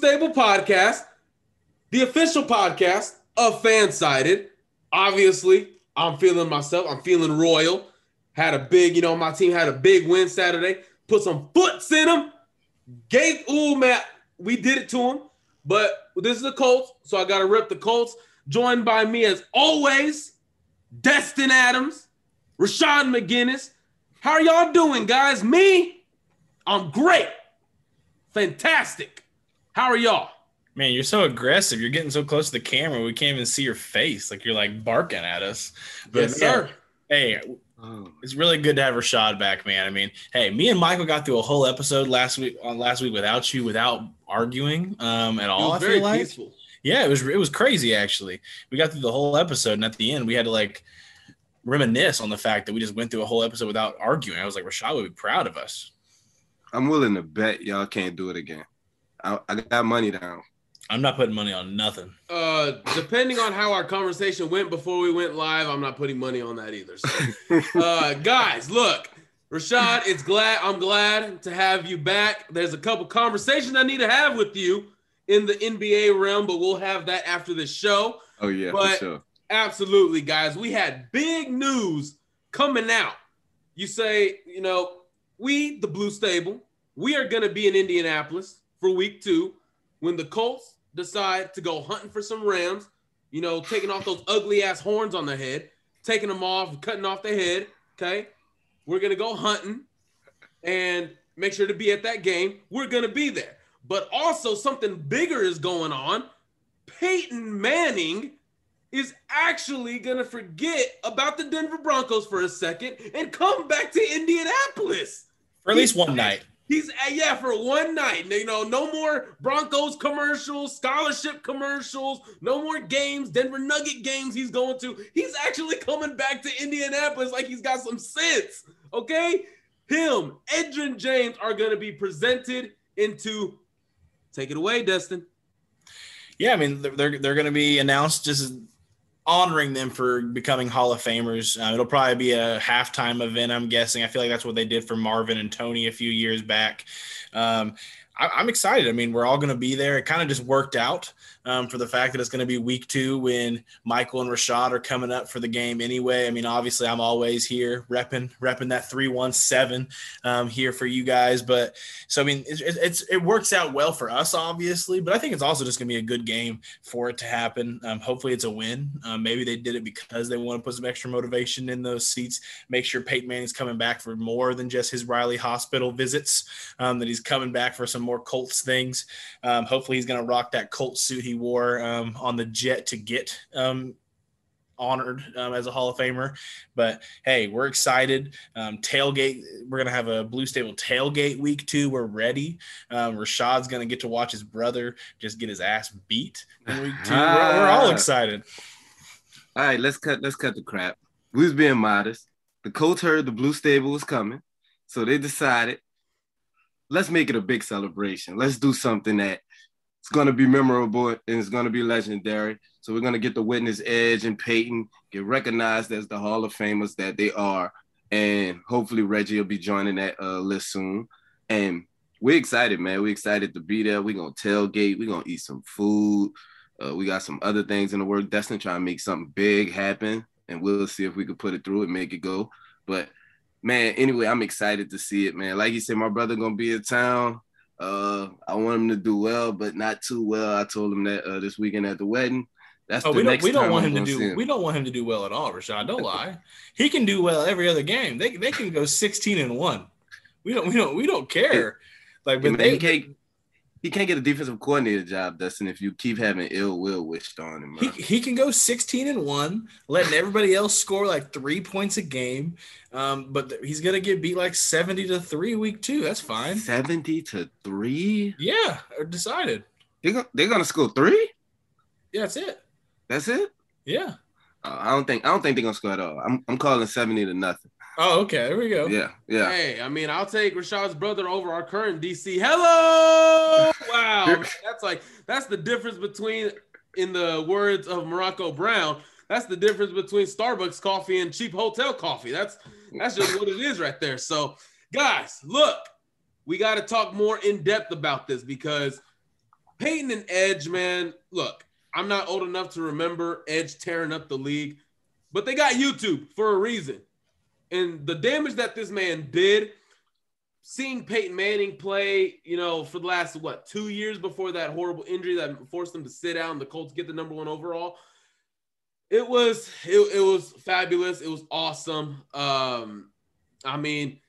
Stable Podcast, the official podcast of Fansided. Obviously, I'm feeling myself. I'm feeling royal. Had a big, you know, my team had a big win Saturday. Put some foots in them. Gave, ooh, man, we did it to them. But this is the Colts, so I got to rip the Colts. Joined by me as always, Destin Adams, Rashad McGinnis. How are y'all doing, guys? Me, I'm great. Fantastic. How are y'all? Man, you're so aggressive. You're getting so close to the camera, we can't even see your face. Like you're like barking at us. But Yes, man, sir. Hey, it's really good to have Rashad back, man. I mean, hey, me and Michael got through a whole episode last week on last week without you, without arguing um, at all. I very feel like. peaceful. Yeah, it was it was crazy actually. We got through the whole episode, and at the end, we had to like reminisce on the fact that we just went through a whole episode without arguing. I was like, Rashad would be proud of us. I'm willing to bet y'all can't do it again. I, I got money down. I'm not putting money on nothing. Uh, depending on how our conversation went before we went live, I'm not putting money on that either. So, uh, guys, look, Rashad, it's glad I'm glad to have you back. There's a couple conversations I need to have with you in the NBA realm, but we'll have that after the show. Oh yeah, But- for sure. Absolutely, guys. We had big news coming out. You say, you know, we, the Blue Stable, we are going to be in Indianapolis for week two when the Colts decide to go hunting for some Rams, you know, taking off those ugly ass horns on their head, taking them off, cutting off their head. Okay. We're going to go hunting and make sure to be at that game. We're going to be there. But also, something bigger is going on. Peyton Manning is actually going to forget about the Denver Broncos for a second and come back to Indianapolis. For at least one night. He's uh, yeah for one night. You know, no more Broncos commercials, scholarship commercials, no more games, Denver Nugget games he's going to. He's actually coming back to Indianapolis like he's got some sense. Okay? Him, Edgerrin James are going to be presented into Take it away, Destin. Yeah, I mean they're, they're going to be announced just honoring them for becoming Hall of Famers. Uh, it'll probably be a halftime event, I'm guessing. I feel like that's what they did for Marvin and Tony a few years back. Um, I, I'm excited. I mean, we're all going to be there. It kind of just worked out um, for the fact that it's going to be week two when Michael and Rashad are coming up for the game anyway. I mean, obviously, I'm always here repping repping that three one seven um, here for you guys. But so I mean, it's it works out well for us, obviously. But I think it's also just going to be a good game for it to happen. Um, hopefully, it's a win. Um, maybe they did it because they want to put some extra motivation in those seats. Make sure Peyton Manning's coming back for more than just his Riley Hospital visits. Um, that he's coming back for some more Colts things. Um, hopefully, he's going to rock that Colt suit he wore um, on the jet to get um, honored um, as a Hall of Famer. But hey, we're excited. Um, tailgate, we're gonna have a Blue Stable tailgate week two. We're ready. Um, Rashad's gonna get to watch his brother just get his ass beat in week two. We're, we're all excited. All right, let's cut let's cut the crap. We was being modest. The Colts heard the blue stable was coming, so they decided, let's make it a big celebration. Let's do something that it's gonna be memorable and it's gonna be legendary. So we're gonna get the witness Edge and Peyton get recognized as the Hall of Famers that they are, and hopefully Reggie will be joining that uh, list soon. And we're excited, man. We're excited to be there. We're gonna tailgate. We're gonna eat some food. Uh, we got some other things in the work. Destin trying to make something big happen, and we'll see if we can put it through and make it go. But man, anyway, I'm excited to see it, man. Like you said, my brother gonna be in town. Uh, I want him to do well, but not too well. I told him that uh, this weekend at the wedding. That's oh, we don't we don't want him to do him. we don't want him to do well at all, Rashad. Don't lie. He can do well every other game. They they can go 16 and one. We don't we don't we don't care. Like, but they, he can't he can't get a defensive coordinator job, Destin, if you keep having ill will wished on him. He, he can go 16 and one, letting everybody else score like three points a game. Um, but he's gonna get beat like 70 to three week two. That's fine. 70 to three? Yeah, decided. They're, go- they're gonna score three? Yeah, that's it. That's it? Yeah. Uh, I don't think I don't think they're gonna score at all. I'm I'm calling 70 to nothing. Oh, okay. There we go. Yeah, yeah. Hey, I mean, I'll take Rashad's brother over our current DC. Hello. Wow, that's like that's the difference between, in the words of Morocco Brown, that's the difference between Starbucks coffee and cheap hotel coffee. That's that's just what it is right there. So, guys, look, we got to talk more in depth about this because Peyton and Edge, man, look, I'm not old enough to remember Edge tearing up the league, but they got YouTube for a reason. And the damage that this man did, seeing Peyton Manning play, you know, for the last what two years before that horrible injury that forced him to sit out and the Colts get the number one overall. It was it, it was fabulous. It was awesome. Um, I mean,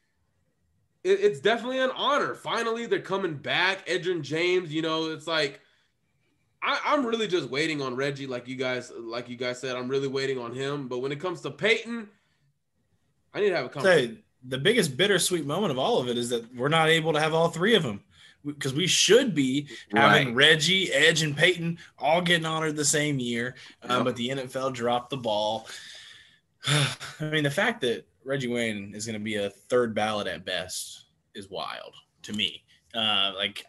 it, it's definitely an honor. Finally, they're coming back. Edgerrin James, you know, it's like I, am really just waiting on Reggie, like you guys, like you guys said. I'm really waiting on him. But when it comes to Peyton, I need to have a conversation. Say, the biggest bittersweet moment of all of it is that we're not able to have all three of them because we should be having right. Reggie, Edge, and Peyton all getting honored the same year, um, but the NFL dropped the ball. I mean, the fact that Reggie Wayne is going to be a third ballot at best is wild to me. Uh, like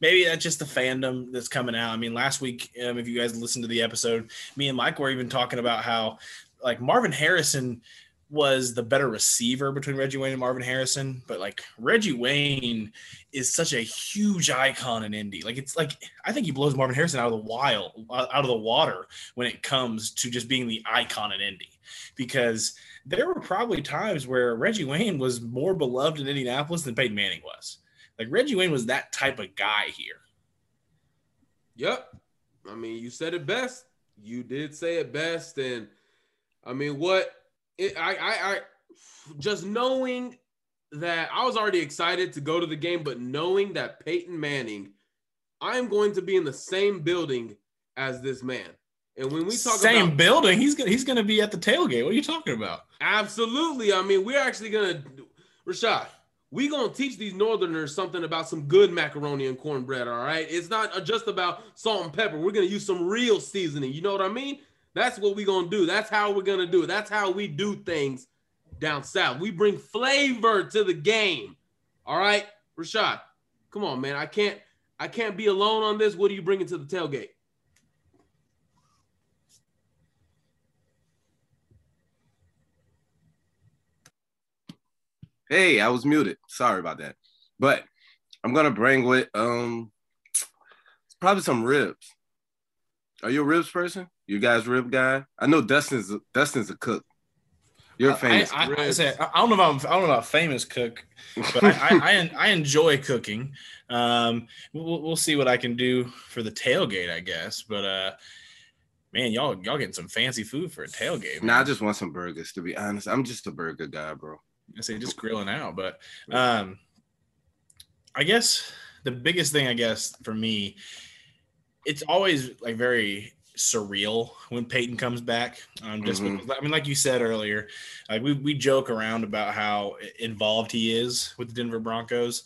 maybe that's just the fandom that's coming out. I mean, last week, um, if you guys listened to the episode, me and Mike were even talking about how like Marvin Harrison was the better receiver between Reggie Wayne and Marvin Harrison, but like Reggie Wayne is such a huge icon in Indy. Like it's like I think he blows Marvin Harrison out of the wild, uh, out of the water when it comes to just being the icon in Indy, because there were probably times where Reggie Wayne was more beloved in Indianapolis than Peyton Manning was. Like Reggie Wayne was that type of guy here. Yep. I mean, you said it best. You did say it best, and I mean, what it, I, I, I just knowing that I was already excited to go to the game, but knowing that Peyton Manning, I am going to be in the same building as this man. And when we talk same about, building, he's gonna he's gonna be at the tailgate. What are you talking about? Absolutely. I mean, we're actually gonna Rashad. We gonna teach these Northerners something about some good macaroni and cornbread. All right, it's not just about salt and pepper. We're gonna use some real seasoning. You know what I mean? That's what we're gonna do. That's how we're gonna do it. That's how we do things down south. We bring flavor to the game. All right, Rashad, come on, man. I can't I can't be alone on this. What are you bringing to the tailgate? Hey, I was muted. Sorry about that. But I'm gonna bring with um probably some ribs. Are you a ribs person? You guys rib guy? I know Destin's a, Destin's a cook. You're famous. I, I, I, say, I, don't know if I'm I don't know about famous cook, but I, I, I enjoy cooking. Um, we'll, we'll see what I can do for the tailgate, I guess. But uh, man, y'all y'all getting some fancy food for a tailgate. Nah, I just want some burgers. To be honest, I'm just a burger guy, bro. I say just grilling out, but um, I guess the biggest thing, I guess, for me, it's always like very surreal when Peyton comes back. Um, just mm-hmm. because, I mean, like you said earlier, like we we joke around about how involved he is with the Denver Broncos.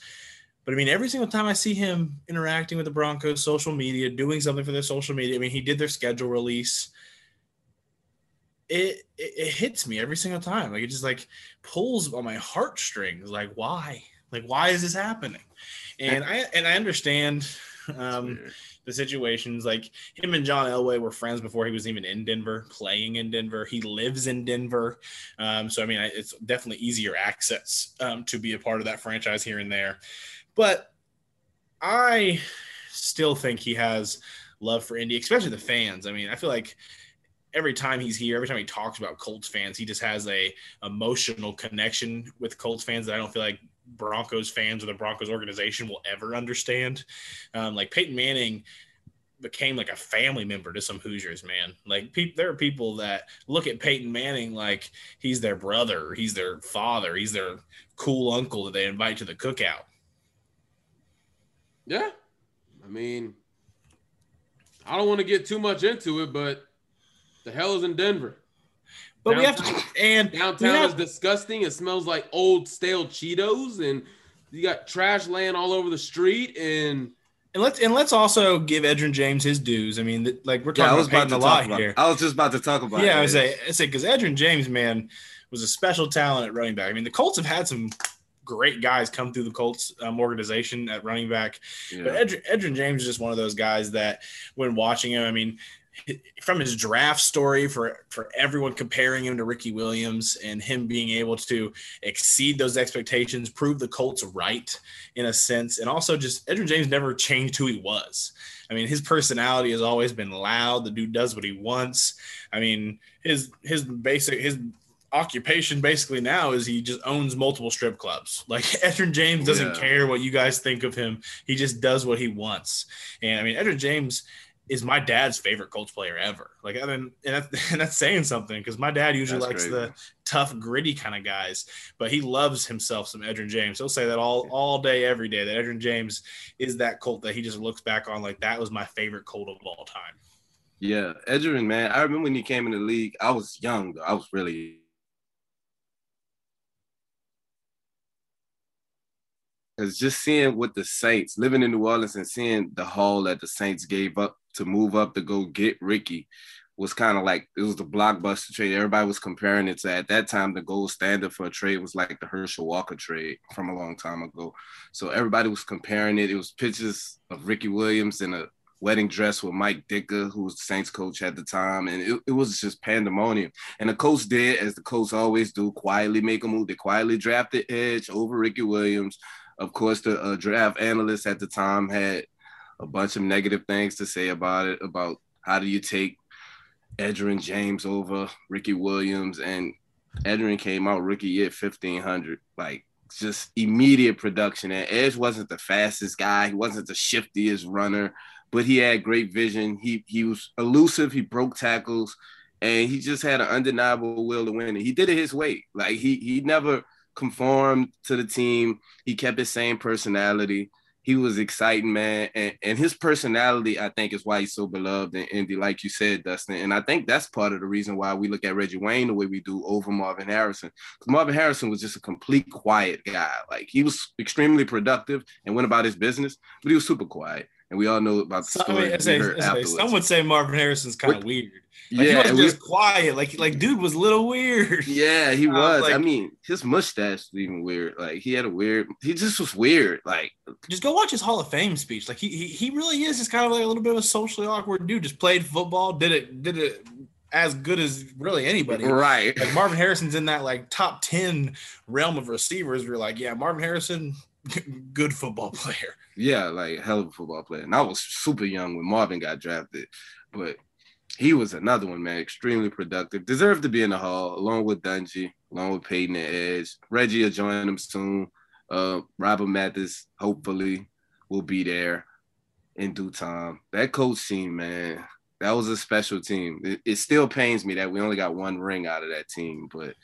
But I mean, every single time I see him interacting with the Broncos, social media, doing something for their social media. I mean, he did their schedule release. It, it, it hits me every single time. Like it just like pulls on my heartstrings. Like why? Like, why is this happening? And I and I understand um, the situations. Like him and John Elway were friends before he was even in Denver, playing in Denver. He lives in Denver, um, so I mean, it's definitely easier access um, to be a part of that franchise here and there. But I still think he has love for Indy, especially the fans. I mean, I feel like every time he's here, every time he talks about Colts fans, he just has a emotional connection with Colts fans that I don't feel like Broncos fans or the Broncos organization will ever understand. Um, like Peyton Manning became like a family member to some Hoosiers, man. Like pe- there are people that look at Peyton Manning like he's their brother, he's their father, he's their cool uncle that they invite to the cookout. Yeah. I mean, I don't want to get too much into it, but the hell is in Denver? But downtown, we have to, and downtown have, is disgusting. It smells like old stale Cheetos, and you got trash laying all over the street. And and let's and let's also give Edgerrin James his dues. I mean, like we're talking yeah, I was about, about to a lot about, here. I was just about to talk about. Yeah, it. I was say, I say because Edgerrin James, man, was a special talent at running back. I mean, the Colts have had some great guys come through the Colts um, organization at running back. Yeah. But Edgerrin, Edgerrin James is just one of those guys that, when watching him, I mean, from his draft story for for everyone comparing him to Ricky Williams and him being able to exceed those expectations, prove the Colts right in a sense, and also just Edgerrin James never changed who he was. I mean, his personality has always been loud. The dude does what he wants. I mean, his his basic his occupation basically now is he just owns multiple strip clubs. Like Edgerrin James doesn't yeah. care what you guys think of him. He just does what he wants. And I mean, Edgerrin James is my dad's favorite Colts player ever. Like, I mean, and that's, and that's saying something because my dad usually that's likes crazy. the tough, gritty kind of guys, but he loves himself some Edgerrin James. He'll say that all all day, every day. That Edgerrin James is that Colt that he just looks back on like that was my favorite Colt of all time. Yeah, Edgerrin, man. I remember when he came in the league. I was young though. I was really Because just seeing what the Saints living in New Orleans and seeing the haul that the Saints gave up to move up to go get Ricky was kind of like it was the blockbuster trade. Everybody was comparing it to at that time the gold standard for a trade was like the Herschel Walker trade from a long time ago. So everybody was comparing it. It was pictures of Ricky Williams in a wedding dress with Mike Ditka, who was the Saints coach at the time, and it, it was just pandemonium. And the coach did, as the coach always do, quietly make a move. They quietly drafted Edge over Ricky Williams of course, the uh, draft analysts at the time had a bunch of negative things to say about it, about how do you take Edgerrin James over Ricky Williams, and Edgerrin came out rookie year 1500, like just immediate production. And Edge wasn't the fastest guy, he wasn't the shiftiest runner, but he had great vision. He he was elusive, he broke tackles, and he just had an undeniable will to win. And he did it his way. Like he he never conformed to the team. He kept his same personality. He was exciting, man. And, and his personality, I think, is why he's so beloved in Indy, like you said, Destin. And I think that's part of the reason why we look at Reggie Wayne the way we do over Marvin Harrison. Because Marvin Harrison was just a complete quiet guy. Like he was extremely productive and went about his business, but he was super quiet. And we all know about the story. I mean, say, some would say Marvin Harrison's kind of weird. Like yeah, he was just quiet. Like like dude was a little weird. Yeah, he was. Like, I mean, his mustache was even weird. Like he had a weird. He just was weird. Like just go watch his Hall of Fame speech. Like he he, he really is just kind of like a little bit of a socially awkward dude. Just played football. Did it did it as good as really anybody. Right. Like Marvin Harrison's in that like top 10 realm of receivers. We're like, yeah, Marvin Harrison, good football player. Yeah, like hell of a football player. And I was super young when Marvin got drafted. But he was another one, man. Extremely productive. Deserved to be in the hall along with Dungy, along with Peyton and Edge. Reggie will join them soon. Uh, Robert Mathis hopefully will be there in due time. That coach team, man, that was a special team. It, it still pains me that we only got one ring out of that team, but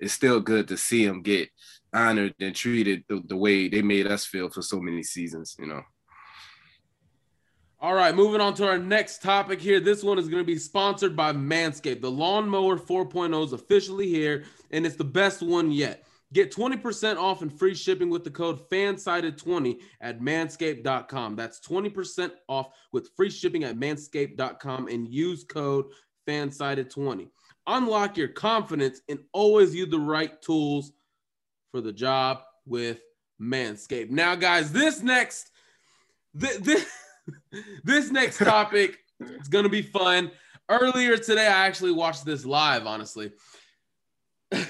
it's still good to see them get honored and treated the, the way they made us feel for so many seasons, you know. All right, moving on to our next topic here. This one is going to be sponsored by Manscaped. The Lawnmower 4.0 is officially here, and it's the best one yet. Get 20% off and free shipping with the code FANSIDED20 at manscaped.com. That's 20% off with free shipping at manscaped.com and use code FANSIDED20. Unlock your confidence and always use the right tools for the job with Manscaped. Now, guys, this next this, this, this next topic is gonna be fun. Earlier today, I actually watched this live, honestly.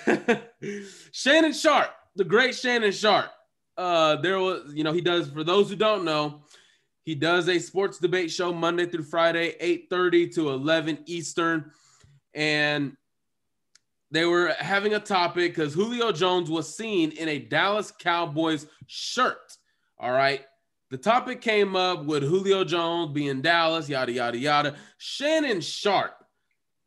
Shannon Sharpe, the great Shannon Sharpe. Uh, there was, you know, he does, for those who don't know, he does a sports debate show Monday through Friday, 8:30 to 11 Eastern. And they were having a topic because Julio Jones was seen in a Dallas Cowboys shirt. All right. The topic came up with Julio Jones being Dallas, yada, yada, yada. Shannon Sharpe,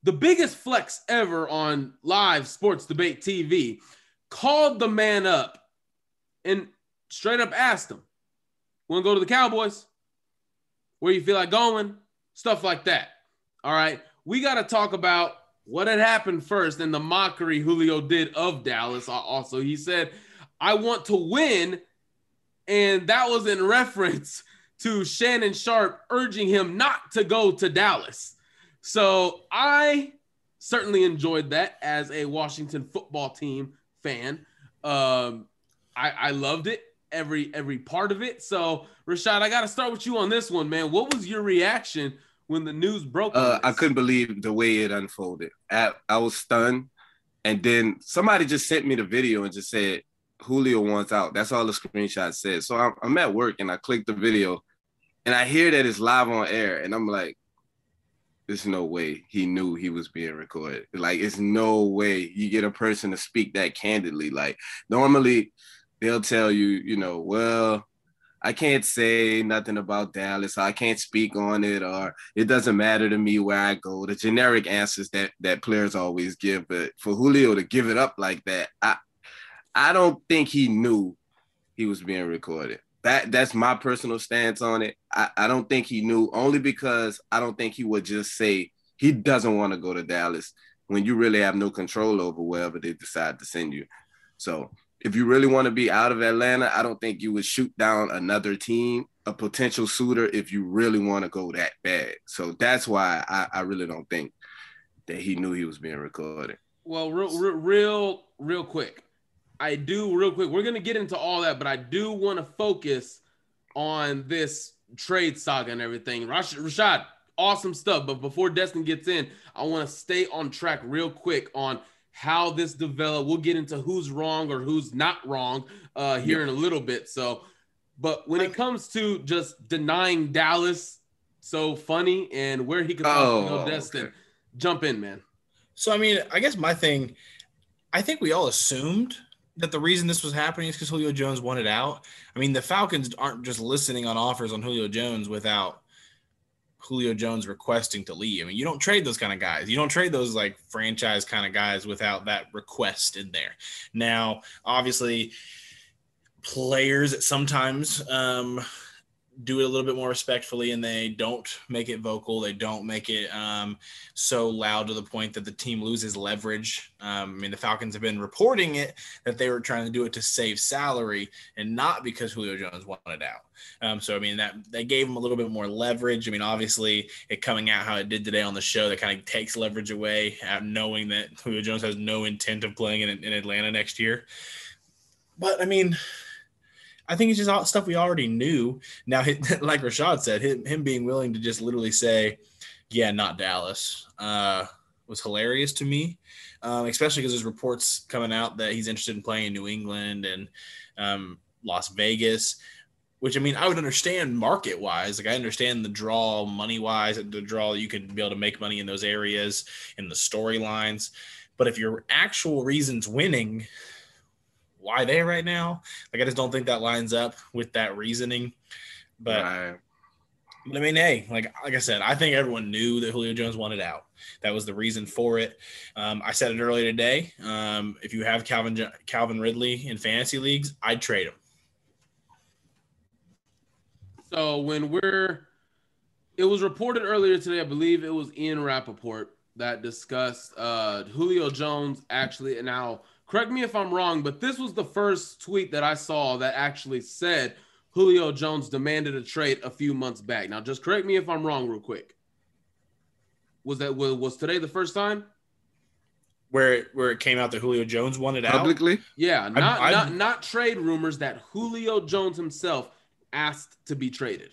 the biggest flex ever on live sports debate TV, called the man up and straight up asked him, Want to go to the Cowboys? Where you feel like going? Stuff like that. All right. We got to talk about what had happened first and the mockery Julio did of Dallas. Also, he said, I want to win. And that was in reference to Shannon Sharpe urging him not to go to Dallas. So I certainly enjoyed that as a Washington football team fan. Um, I, I loved it every every part of it. So Rashad, I got to start with you on this one, man. What was your reaction when the news broke? Uh, I couldn't believe the way it unfolded. I, I was stunned, and then somebody just sent me the video and just said Julio wants out. That's all the screenshot said. So I'm, I'm at work and I clicked the video, and I hear that it's live on air, and I'm like, there's no way he knew he was being recorded. Like, it's no way you get a person to speak that candidly. Like, normally they'll tell you, you know, well, I can't say nothing about Dallas. I can't speak on it, or it doesn't matter to me where I go. The generic answers that that players always give, but for Julio to give it up like that, I I don't think he knew he was being recorded. That that's my personal stance on it. I, I don't think he knew only because I don't think he would just say he doesn't want to go to Dallas when you really have no control over wherever they decide to send you. So if you really want to be out of Atlanta, I don't think you would shoot down another team, a potential suitor, if you really want to go that bad. So that's why I, I really don't think that he knew he was being recorded. Well, real, real, real, real quick. I do real quick. We're gonna get into all that, but I do want to focus on this trade saga and everything. Rashad, awesome stuff. But before Destin gets in, I want to stay on track real quick on how this developed. We'll get into who's wrong or who's not wrong uh, here yeah. in a little bit. So, but when it comes to just denying Dallas so funny and where he could oh, go, Destin, okay. jump in, man. So, I mean, I guess my thing, I think we all assumed that the reason this was happening is because Julio Jones wanted out. I mean, the Falcons aren't just listening on offers on Julio Jones without Julio Jones requesting to leave. I mean, you don't trade those kind of guys. You don't trade those like franchise kind of guys without that request in there. Now, obviously, players sometimes um, do it a little bit more respectfully and they don't make it vocal. They don't make it um, so loud to the point that the team loses leverage. Um, I mean, the Falcons have been reporting it that they were trying to do it to save salary and not because Julio Jones wanted out. Um, so, I mean, that they gave him a little bit more leverage. I mean, obviously, it coming out how it did today on the show that kind of takes leverage away, knowing that Julio Jones has no intent of playing in, in Atlanta next year. But, I mean, I think it's just stuff we already knew. Now, like Rashad said, him, him being willing to just literally say, "Yeah, not Dallas," uh, was hilarious to me, um, especially because there's reports coming out that he's interested in playing in New England and um, Las Vegas. Which I mean, I would understand market wise. Like I understand the draw money wise, the draw you could be able to make money in those areas in the storylines. But if your actual reasons winning, why they right now. Like I just don't think that lines up with that reasoning. But, right. but I mean, hey, like like I said, I think everyone knew that Julio Jones wanted out. That was the reason for it. Um, I said it earlier today. Um, if you have Calvin Calvin Ridley in fantasy leagues, I'd trade him. So when we're, it was reported earlier today. I believe it was Ian Rapoport that discussed uh, Julio Jones actually. And now correct me if I'm wrong, but this was the first tweet that I saw that actually said Julio Jones demanded a trade a few months back. Now, just correct me if I'm wrong, real quick. Was that was, was today the first time? where where it came out that Julio Jones wanted out publicly. Yeah, not I- not not trade rumors that Julio Jones himself asked to be traded.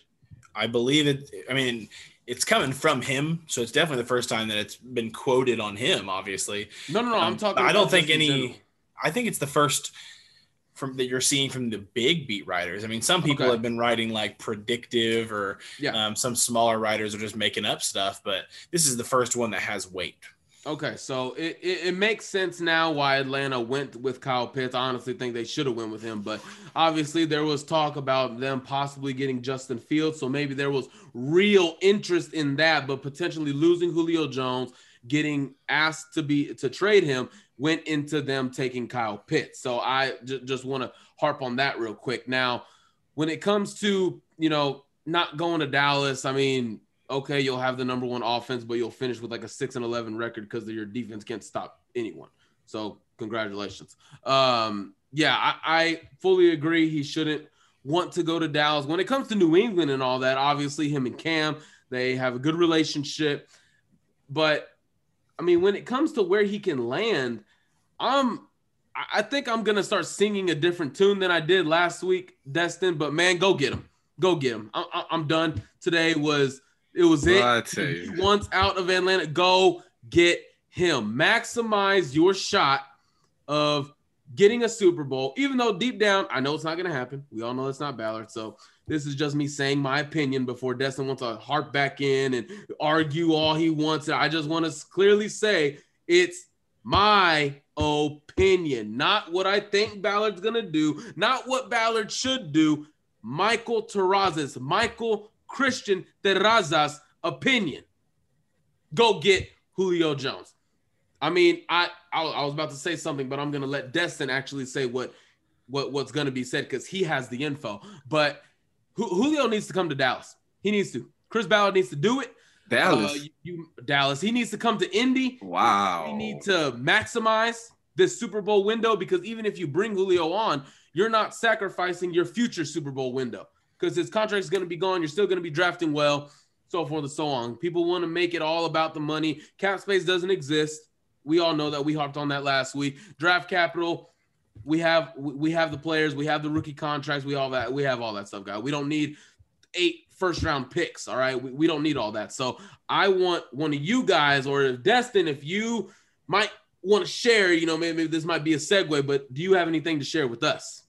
I believe it. I mean, it's coming from him, so it's definitely the first time that it's been quoted on him. Obviously, No, no, no. I'm Um, talking. I don't think just in any. I think it's the first from that you're seeing from the big beat writers. I mean, some people Okay. have been writing like predictive, or Yeah. um, some smaller writers are just making up stuff. But this is the first one that has weight. Okay, so it, it, it makes sense now why Atlanta went with Kyle Pitts. I honestly think they should have went with him, but obviously there was talk about them possibly getting Justin Fields, so maybe there was real interest in that, but potentially losing Julio Jones, getting asked to be to trade him went into them taking Kyle Pitts. So I j- just want to harp on that real quick. Now, when it comes to, you know, not going to Dallas, I mean, okay, you'll have the number one offense, but you'll finish with like a six and eleven record because your defense can't stop anyone. So congratulations. Um, yeah, I, I fully agree. He shouldn't want to go to Dallas. When it comes to New England and all that, obviously him and Cam, they have a good relationship. But I mean, when it comes to where he can land, I'm I- think I'm gonna start singing a different tune than I did last week, Destin. But man, go get him, go get him. I, I, I'm done. Today was it was it. Well, I tell you. wants out of Atlanta. Go get him. Maximize your shot of getting a Super Bowl, even though deep down, I know it's not going to happen. We all know it's not Ballard. So this is just me saying my opinion before Destin wants to harp back in and argue all he wants. I just want to clearly say it's my opinion, not what I think Ballard's to do, not what Ballard should do. Michael Terrazas, Michael Christian Terrazas opinion. Go get Julio Jones. I mean, I, I I was about to say something, but I'm gonna let Destin actually say what what what's gonna be said because he has the info. But Ju- Julio needs to come to Dallas. He needs to. Chris Ballard needs to do it. Dallas. Uh, you, Dallas. He needs to come to Indy. wow. We need to maximize this Super Bowl window because even if you bring Julio on, you're not sacrificing your future Super Bowl window because his contract is going to be gone. You're still going to be drafting well, so forth and so on. People want to make it all about the money. Cap space doesn't exist. We all know that. We harped on that last week. Draft capital. We have we have the players. We have the rookie contracts. We all that. We have all that stuff, guys. We don't need eight first round picks. All right. We, we don't need all that. So I want one of you guys, or if Destin, if you might want to share, you know, maybe this might be a segue, but do you have anything to share with us?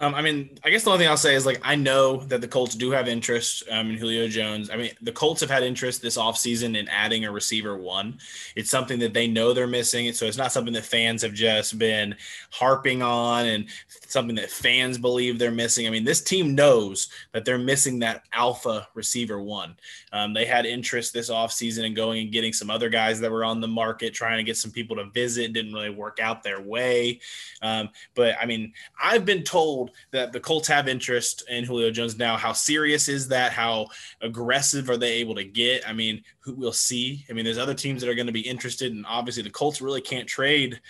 Um, I mean, I guess the only thing I'll say is like I know that the Colts do have interest um, in Julio Jones. I mean, the Colts have had interest this offseason in adding a receiver one. It's something that they know they're missing. So it's not something that fans have just been harping on and something that fans believe they're missing. I mean, this team knows that they're missing that alpha receiver one. Um, they had interest this offseason in going and getting some other guys that were on the market, trying to get some people to visit. Didn't really work out their way. Um, but I mean, I've been told that the Colts have interest in Julio Jones now. How serious is that? How aggressive are they able to get? I mean, who we'll see. I mean, there's other teams that are going to be interested, and obviously the Colts really can't trade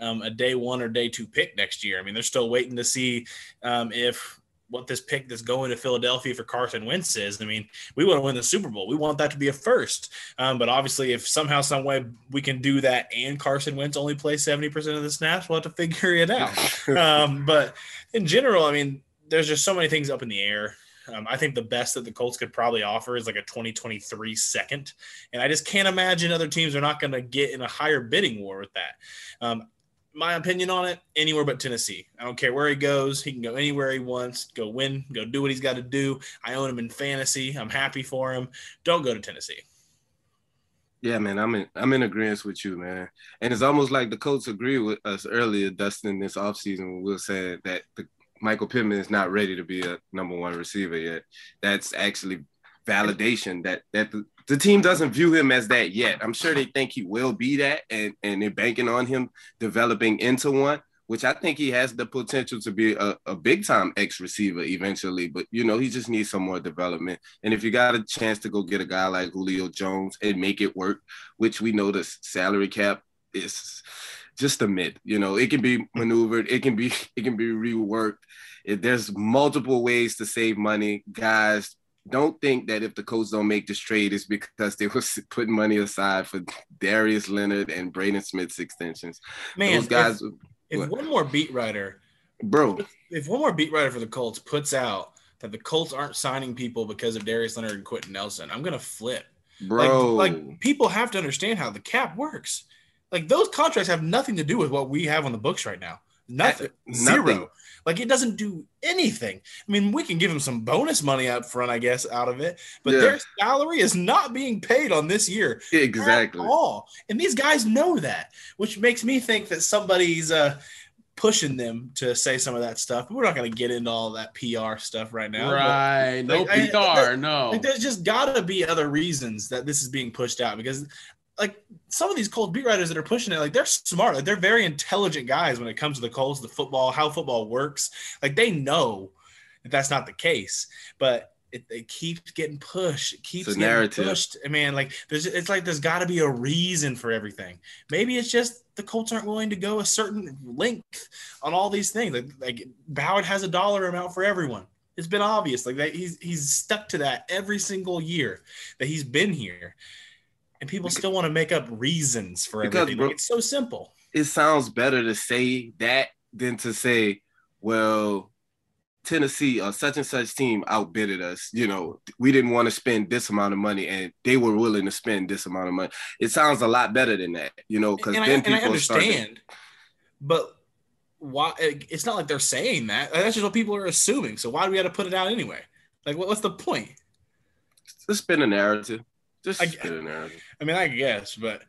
um, a day one or day two pick next year. I mean, they're still waiting to see um, if what this pick that's going to Philadelphia for Carson Wentz is. I mean, we want to win the Super Bowl. We want that to be a first. Um, but obviously, if somehow, some way we can do that and Carson Wentz only plays 70% of the snaps, we'll have to figure it out. um, but in general, I mean, there's just so many things up in the air. Um, I think the best that the Colts could probably offer is like a 2023 second. And I just can't imagine other teams are not going to get in a higher bidding war with that. My opinion on it, anywhere but Tennessee. I don't care where he goes. He can go anywhere he wants, go win, go do what he's got to do. I own him in fantasy. I'm happy for him. Don't go to Tennessee. Yeah, man, I'm in I'm in agreement with you, man. And it's almost like the Colts agree with us earlier, Destin, this offseason when were saying that the Michael Pittman is not ready to be a number one receiver yet. That's actually validation that that the, the team doesn't view him as that yet. I'm sure they think he will be that, and and they're banking on him developing into one, which I think he has the potential to be a, a big time X receiver eventually. But you know, he just needs some more development. And if you got a chance to go get a guy like Julio Jones and make it work, which we know the salary cap is just a myth. You know, it can be maneuvered, it can be it can be reworked. There's multiple ways to save money. Guys don't think that if the Colts don't make this trade, it's because they was putting money aside for Darius Leonard and Braden Smith's extensions. Man, Those guys, if, if one more beat writer, bro, if one more beat writer for the Colts puts out that the Colts aren't signing people because of Darius Leonard and Quenton Nelson, I'm gonna flip. bro, Like, like people have to understand how the cap works. Like those contracts have nothing to do with what we have on the books right now. Nothing. Nothing. Zero. Like it doesn't do anything. I mean, we can give them some bonus money up front, I guess, out of it, but Yeah. their salary is not being paid on this year exactly. at all. And these guys know that, which makes me think that somebody's uh pushing them to say some of that stuff. But we're not going to get into all that PR stuff right now. but- right. No like, I- PR. that- no. like there's just got to be other reasons that this is being pushed out because like some of these Colts beat writers that are pushing it, like they're smart, like they're very intelligent guys when it comes to the Colts, the football, how football works. Like they know that that's not the case, but it, it keeps getting pushed. It keeps getting narrative. pushed. I mean, like there's it's like there's got to be a reason for everything. Maybe it's just the Colts aren't willing to go a certain length on all these things. Like, like has a dollar amount for everyone. It's been obvious. Like that he's he's stuck to that every single year that he's been here. And people still want to make up reasons for Because, everything. bro- it's so simple. it sounds better to say that than to say, well, Tennessee or such and such team outbidded us. You know, we didn't want to spend this amount of money and they were willing to spend this amount of money. It sounds a lot better than that, you know, because I, then I people to- understand, but why? It's not like they're saying that. That's just what people are assuming. So why do we have to put it out anyway? Like, what, what's the point? Just spin a narrative. Just I- narrative. I mean, I guess, but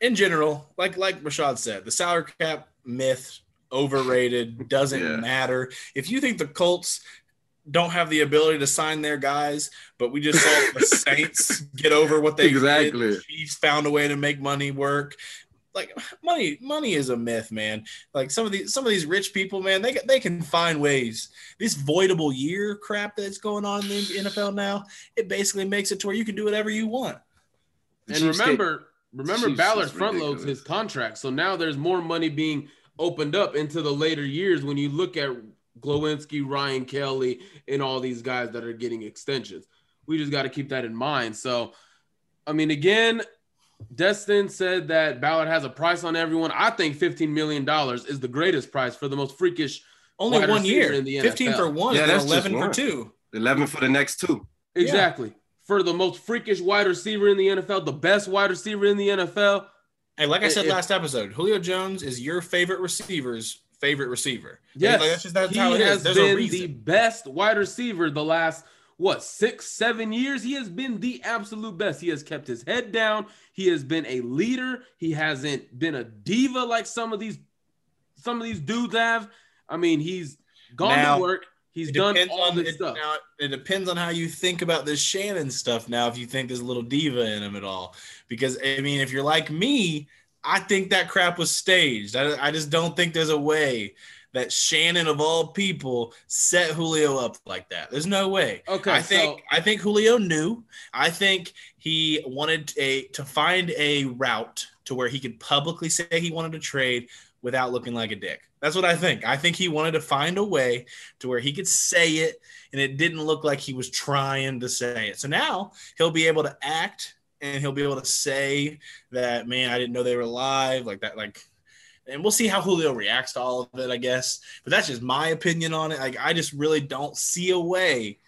in general, like like Rashad said, the salary cap myth overrated doesn't Yeah. matter. If you think the Colts don't have the ability to sign their guys, but we just saw the Saints get over what they did, Exactly. the Chiefs found a way to make money work. Like money, money is a myth, man. Like some of these, some of these rich people, man, they they can find ways. This voidable year crap that's going on in the NFL now, it basically makes it to where you can do whatever you want. The And Chiefs remember, remember Chiefs Ballard is front loads his contract. So now there's more money being opened up into the later years when you look at Glowinski, Ryan Kelly, and all these guys that are getting extensions. We just got to keep that in mind. So, I mean, again, Destin said that Ballard has a price on everyone. I think $15 million is the greatest price for the most freakish. Only one year, in the NFL. fifteen for one, Yeah, that's just eleven for two. 11 for the next two. Exactly. For the most freakish wide receiver in the NFL, the best wide receiver in the NFL. Hey, like I said last episode, Julio Jones is your favorite receiver's favorite receiver. Yes, like, that's just that's he how it is. has been the best wide receiver the last what six, seven years. He has been the absolute best. He has kept his head down. He has been a leader. He hasn't been a diva like some of these some of these dudes have. I mean, he's gone Now, to work. He's It done depends all on this it, stuff. Now, it depends on how you think about this Shannon stuff. Now, if you think there's a little diva in him at all, because I mean, if you're like me, I think that crap was staged. I, I just don't think there's a way that Shannon of all people set Julio up like that. There's no way. Okay, I think so- I think Julio knew. I think he wanted a to find a route to where he could publicly say he wanted to trade without looking like a dick. That's what I think. I think he wanted to find a way to where he could say it and it didn't look like he was trying to say it. So now he'll be able to act and he'll be able to say that, man, I didn't know they were alive, like that, like and we'll see how Julio reacts to all of it, I guess. But that's just my opinion on it. Like I just really don't see a way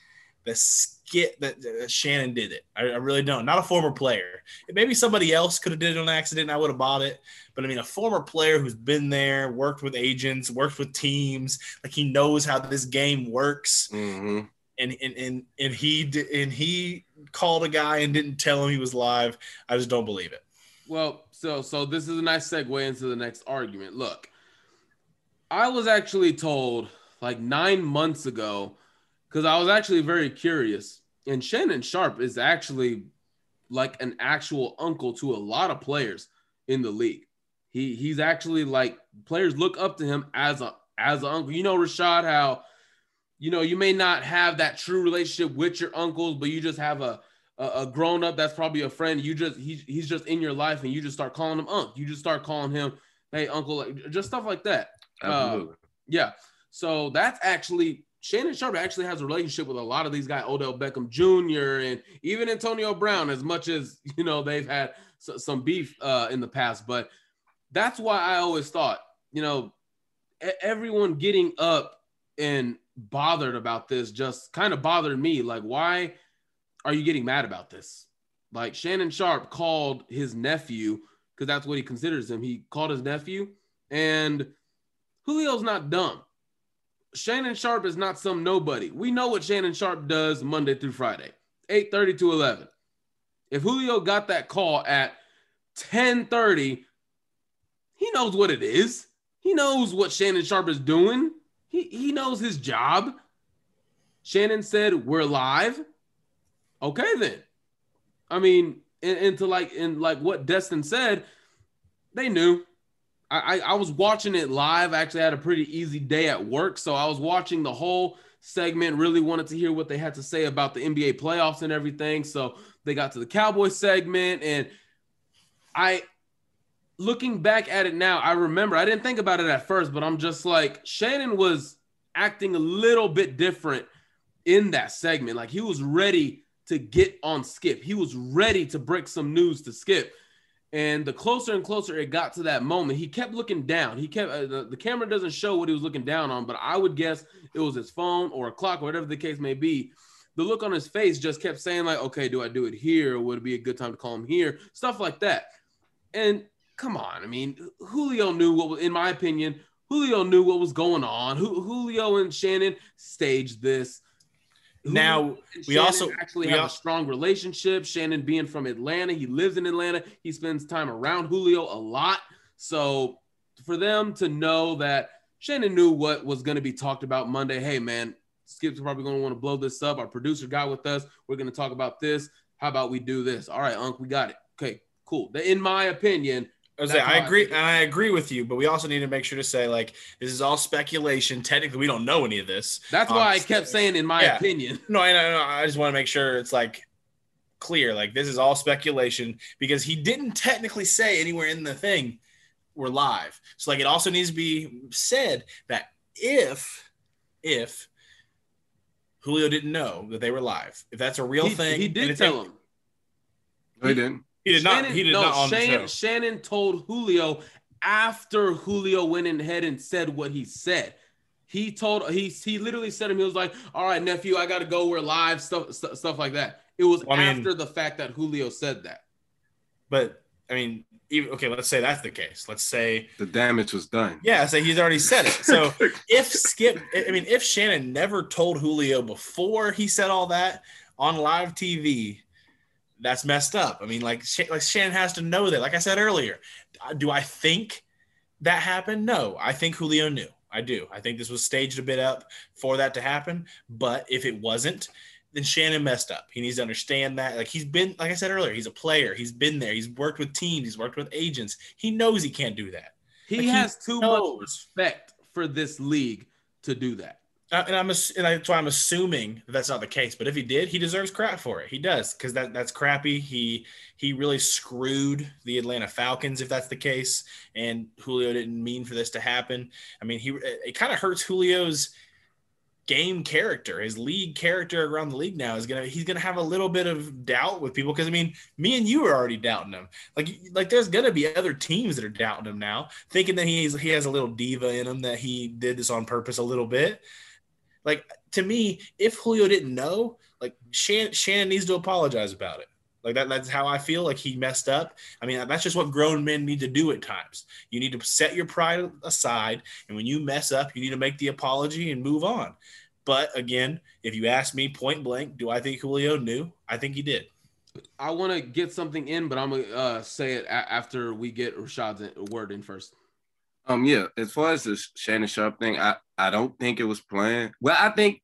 that skit that, that Shannon did it. I, I really don't. Not a former player. Maybe somebody else could have did it on accident. And I would have bought it. But I mean, a former player who's been there, worked with agents, worked with teams, like he knows how this game works. hmm And and and and he and he called a guy and didn't tell him he was live. I just don't believe it. Well, so so this is a nice segue into the next argument. Look, I was actually told like nine months ago because I was actually very curious, and Shannon Sharpe is actually like an actual uncle to a lot of players in the league. He he's actually like players look up to him as a as an uncle. You know, Rashad, how you know you may not have that true relationship with your uncles, but you just have a a, a grown up that's probably a friend. You just he, he's just in your life, and you just start calling him uncle. You just start calling him, hey uncle, like, just stuff like that. Absolutely. Um, yeah. So that's actually Shannon Sharpe actually has a relationship with a lot of these guys, Odell Beckham Jr. and even Antonio Brown, as much as you know they've had some beef uh, in the past. But that's why I always thought, you know, everyone getting up and bothered about this just kind of bothered me. Like, why are you getting mad about this? Like Shannon Sharpe called his nephew because that's what he considers him. He called his nephew, and Julio's not dumb. Shannon Sharpe is not some nobody. We know what Shannon Sharpe does Monday through Friday, 8:30 to 11. If Julio got that call at 10:30, he knows what it is. He knows what Shannon Sharpe is doing. He, he knows his job. Shannon said, We're live. Okay, then. I mean, and, and to like and like what Destin said, they knew. I, I, was watching it live. I actually had a pretty easy day at work. So I was watching the whole segment, really wanted to hear what they had to say about the NBA playoffs and everything. So they got to the Cowboy segment. And I looking back at it now, I remember I didn't think about it at first, but I'm just like Shannon was acting a little bit different in that segment. Like he was ready to get on Skip. He was ready to break some news to Skip. And the closer and closer it got to that moment, he kept looking down. He kept uh, the, the, camera doesn't show what he was looking down on, but I would guess it was his phone or a clock, or whatever the case may be. The look on his face just kept saying like, "Okay, do I do it here? Would it be a good time to call him here?" Stuff like that. And come on, I mean, Julio knew what was, in my opinion, Julio knew what was going on. Julio and Shannon staged this now we also actually we have a strong relationship. Shannon being from Atlanta, he lives in Atlanta. He spends time around Julio a lot. So for them to know that Shannon knew what was going to be talked about Monday. Hey man, Skip's probably going to want to blow this up. Our producer got with us. We're going to talk about this. How about we do this? All right, Unc, we got it. Okay, cool. In my opinion, I, say, I agree, and I agree with you, but we also need to make sure to say like this is all speculation. Technically, we don't know any of this. That's why um, I kept saying, in my yeah. opinion. No, I know. I just want to make sure it's like clear. Like this is all speculation because he didn't technically say anywhere in the thing we're live. So like it also needs to be said that if if Julio didn't know that they were live, if that's a real he, thing, he did tell him. No, He didn't. He did Shannon, not. He did no, not on Shannon, the show. Shannon told Julio after Julio went ahead and said what he said. He told he he literally said him. He was like, "All right, nephew, I got to go. We're live." Stuff st- stuff like that. It was well, after mean, the fact that Julio said that. But I mean, even okay, let's say that's the case. Let's say the damage was done. Yeah, so he's already said it. So if Skip, I mean, if Shannon never told Julio before he said all that on live TV, that's messed up. I mean, like, like Shannon has to know that. Like I said earlier, uh, do I think that happened? No, I think Julio knew. I do. I think this was staged a bit up for that to happen. But if it wasn't, then Shannon messed up. He needs to understand that. Like he's been, like I said earlier, he's a player. He's been there. He's worked with teams. He's worked with agents. He knows he can't do that. He like, has he too knows. much respect for this league to do that. Uh, and I'm and that's why I'm assuming that that's not the case. But if he did, he deserves crap for it. He does because that that's crappy. He he really screwed the Atlanta Falcons if that's the case. And Julio didn't mean for this to happen. I mean, he it kind of hurts Julio's game character, his league character around the league now is gonna he's gonna have a little bit of doubt with people because I mean, me and you are already doubting him. Like like there's gonna be other teams that are doubting him now, thinking that he's he has a little diva in him that he did this on purpose a little bit. Like to me, if Julio didn't know, like Shannon, Shannon needs to apologize about it. Like that, that's how I feel. Like he messed up. I mean, that's just what grown men need to do at times. You need to set your pride aside, and when you mess up, you need to make the apology and move on. But again, if you ask me point blank, do I think Julio knew? I think he did. I want to get something in, but I'm gonna uh, say it a- after we get Rashaad's word in first. Um, yeah, as far as the Shannon Sharpe thing, I, I don't think it was planned. Well, I think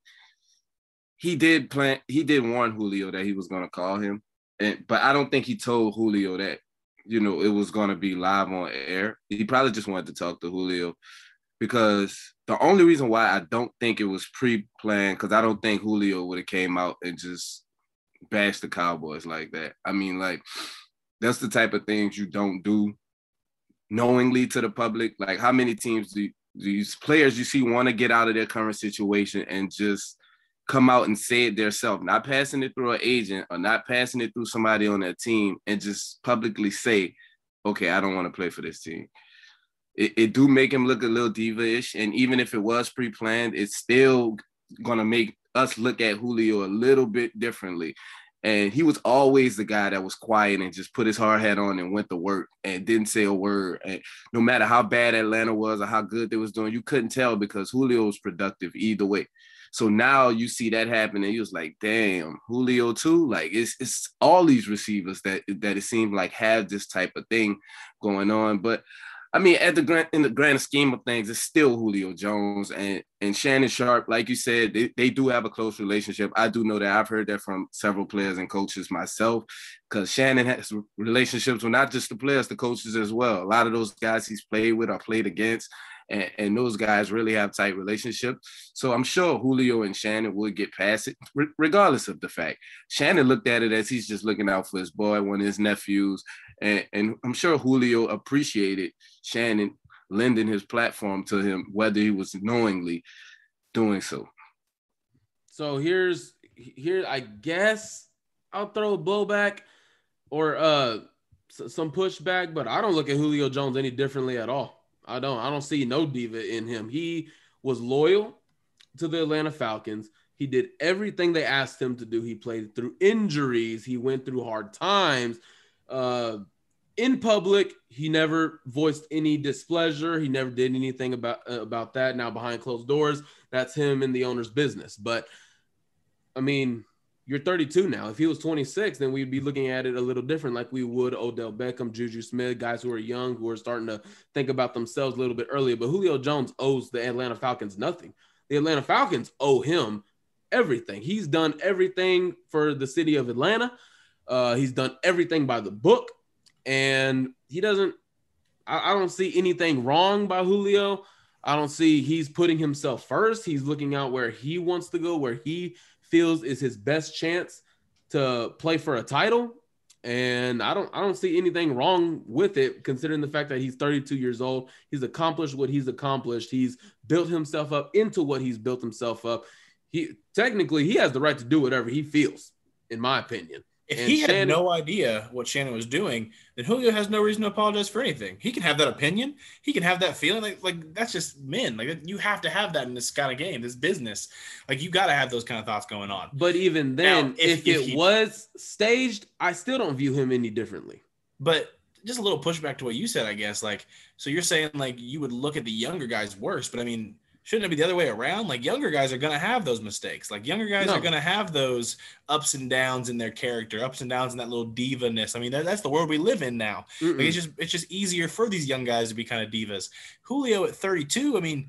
he did plan he did warn Julio that he was gonna call him. And but I don't think he told Julio that, you know, it was gonna be live on air. He probably just wanted to talk to Julio because the only reason why I don't think it was pre-planned, because I don't think Julio would have came out and just bashed the Cowboys like that. I mean, like that's the type of things you don't do knowingly to the public. Like how many teams do these players you see want to get out of their current situation and just come out and say it themselves, not passing it through an agent or not passing it through somebody on their team, and just publicly say, "Okay, I don't want to play for this team." It, it do make him look a little diva-ish, and even if it was pre-planned, it's still gonna make us look at Julio a little bit differently. And he was always the guy that was quiet and just put his hard hat on and went to work and didn't say a word. And no matter how bad Atlanta was or how good they was doing, you couldn't tell because Julio was productive either way. So now you see that happen, and you was like, "Damn, Julio too." Like it's it's all these receivers that that it seemed like have this type of thing going on. But I mean, at the grand in the grand scheme of things, it's still Julio Jones and and Shannon Sharpe. Like you said, they, they do have a close relationship. I do know that. I've heard that from several players and coaches myself, because Shannon has relationships with not just the players, the coaches as well. A lot of those guys he's played with or played against and, and those guys really have tight relationships. So I'm sure Julio and Shannon would get past it, re- regardless of the fact. Shannon looked at it as he's just looking out for his boy, one of his nephews, and, and I'm sure Julio appreciated Shannon lending his platform to him, whether he was knowingly doing so. So here's here, I guess I'll throw a blowback or uh some pushback, but I don't look at Julio Jones any differently at all. I don't. I don't see no diva in him. He was loyal to the Atlanta Falcons. He did everything they asked him to do. He played through injuries. He went through hard times. Uh, in public, he never voiced any displeasure. He never did anything about uh, about that. Now behind closed doors, that's him and the owner's business. But I mean, you're 32 now. If he was 26, then we'd be looking at it a little different, like we would Odell Beckham, Juju Smith, guys who are young, who are starting to think about themselves a little bit earlier. But Julio Jones owes the Atlanta Falcons nothing. The Atlanta Falcons owe him everything. He's done everything for the city of Atlanta. Uh, he's done everything by the book, and he doesn't. I, I don't see anything wrong by Julio. I don't see he's putting himself first. He's looking out where he wants to go, where he feels is his best chance to play for a title. And I don't I don't see anything wrong with it, considering the fact that he's 32 years old. He's accomplished what he's accomplished. He's built himself up into what he's built himself up. He technically he has the right to do whatever he feels, in my opinion. If and he had Shannon, no idea what Shannon was doing, then Julio has no reason to apologize for anything. He can have that opinion. He can have that feeling. Like, like that's just men. Like you have to have that in this kind of game, this business. Like you got to have those kind of thoughts going on. But even then, now, if, if, if, it he, was staged, I still don't view him any differently. But just a little pushback to what you said, I guess. Like, so you're saying like you would look at the younger guys worse, but I mean, shouldn't it be the other way around? Like younger guys are going to have those mistakes. Like younger guys no. are going to have those ups and downs in their character, ups and downs in that little diva-ness. I mean, that, that's the world we live in now. Like it's just it's just easier for these young guys to be kind of divas. Julio at 32, I mean,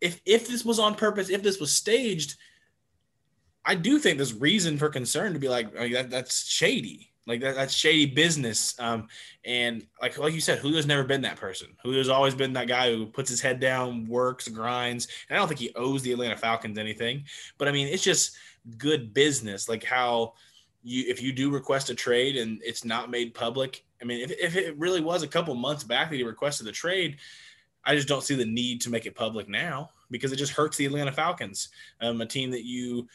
if if this was on purpose, if this was staged, I do think there's reason for concern to be like, oh, that, that's shady. Like that, that's shady business. Um, and like like you said, Julio's never been that person. Julio's always been that guy who puts his head down, works, grinds. And I don't think he owes the Atlanta Falcons anything. But I mean, it's just good business. Like how you if you do request a trade and it's not made public. I mean, if, if it really was a couple months back that he requested the trade, I just don't see the need to make it public now because it just hurts the Atlanta Falcons, um, a team that you,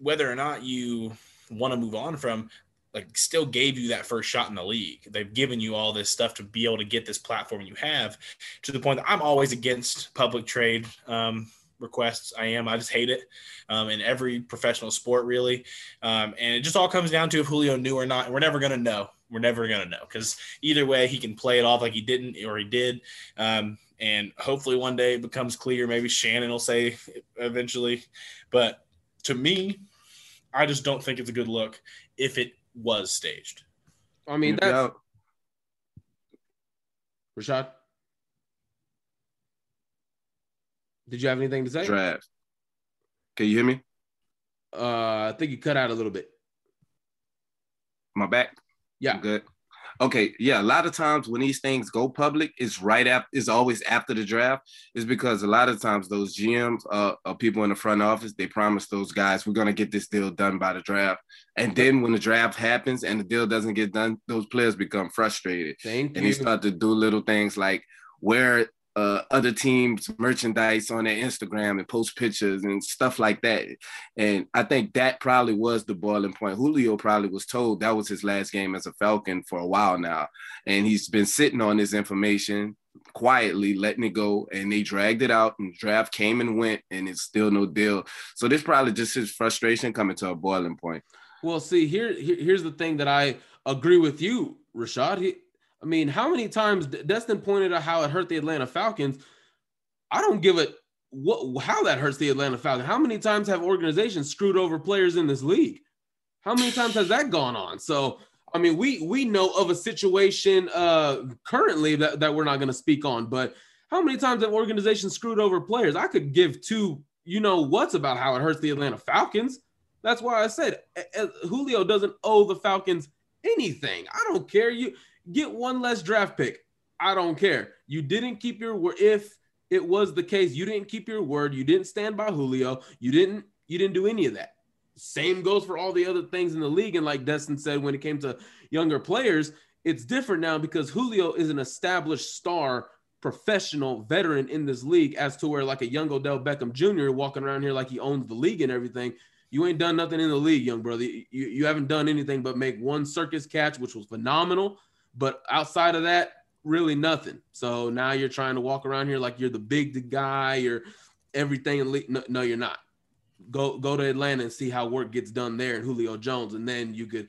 whether or not you want to move on from, like still gave you that first shot in the league. They've given you all this stuff to be able to get this platform you have to the point that I'm always against public trade um, requests. I am. I just hate it um, in every professional sport, really. Um, and it just all comes down to if Julio knew or not. We're never going to know. We're never going to know because either way, he can play it off like he didn't or he did. Um, and hopefully one day it becomes clear. Maybe Shannon will say eventually. But to me, I just don't think it's a good look if it was staged. I mean, that's Rashaad. Did you have anything to say? Draft. Can you hear me? Uh, I think you cut out a little bit. My back. Yeah. I'm good. Okay, yeah. A lot of times when these things go public, it's right after. It's always after the draft. Is because a lot of times those GMs, uh, or people in the front office, they promise those guys, "We're gonna get this deal done by the draft," and then when the draft happens and the deal doesn't get done, those players become frustrated, Thank and you. they start to do little things like wear uh, other teams' merchandise on their Instagram and post pictures and stuff like that. And I think that probably was the boiling point. Julio probably was told that was his last game as a Falcon for a while now. And he's been sitting on this information quietly letting it go and they dragged it out and draft came and went and it's still no deal so this probably just his frustration coming to a boiling point well see here, here here's the thing that i agree with you rashaad he, i mean how many times destin pointed out how it hurt the atlanta falcons i don't give it what how that hurts the atlanta falcons how many times have organizations screwed over players in this league how many times has that gone on so I mean, we we know of a situation uh, currently that, that we're not going to speak on, but how many times have organizations screwed over players? I could give two, you know, what's about how it hurts the Atlanta Falcons. That's why I said Julio doesn't owe the Falcons anything. I don't care. You get one less draft pick. I don't care. You didn't keep your word. If it was the case, you didn't keep your word. You didn't stand by Julio. You didn't. You didn't do any of that. Same goes for all the other things in the league. And like Destin said, when it came to younger players, it's different now because Julio is an established star, professional veteran in this league, as to where like a young Odell Beckham Jr. walking around here like he owns the league and everything. You ain't done nothing in the league, young brother. You, you haven't done anything but make one circus catch, which was phenomenal. But outside of that, really nothing. So now you're trying to walk around here like you're the big guy, you're everything. No, no, you're not go go to Atlanta and see how work gets done there Julio Jones, and then you could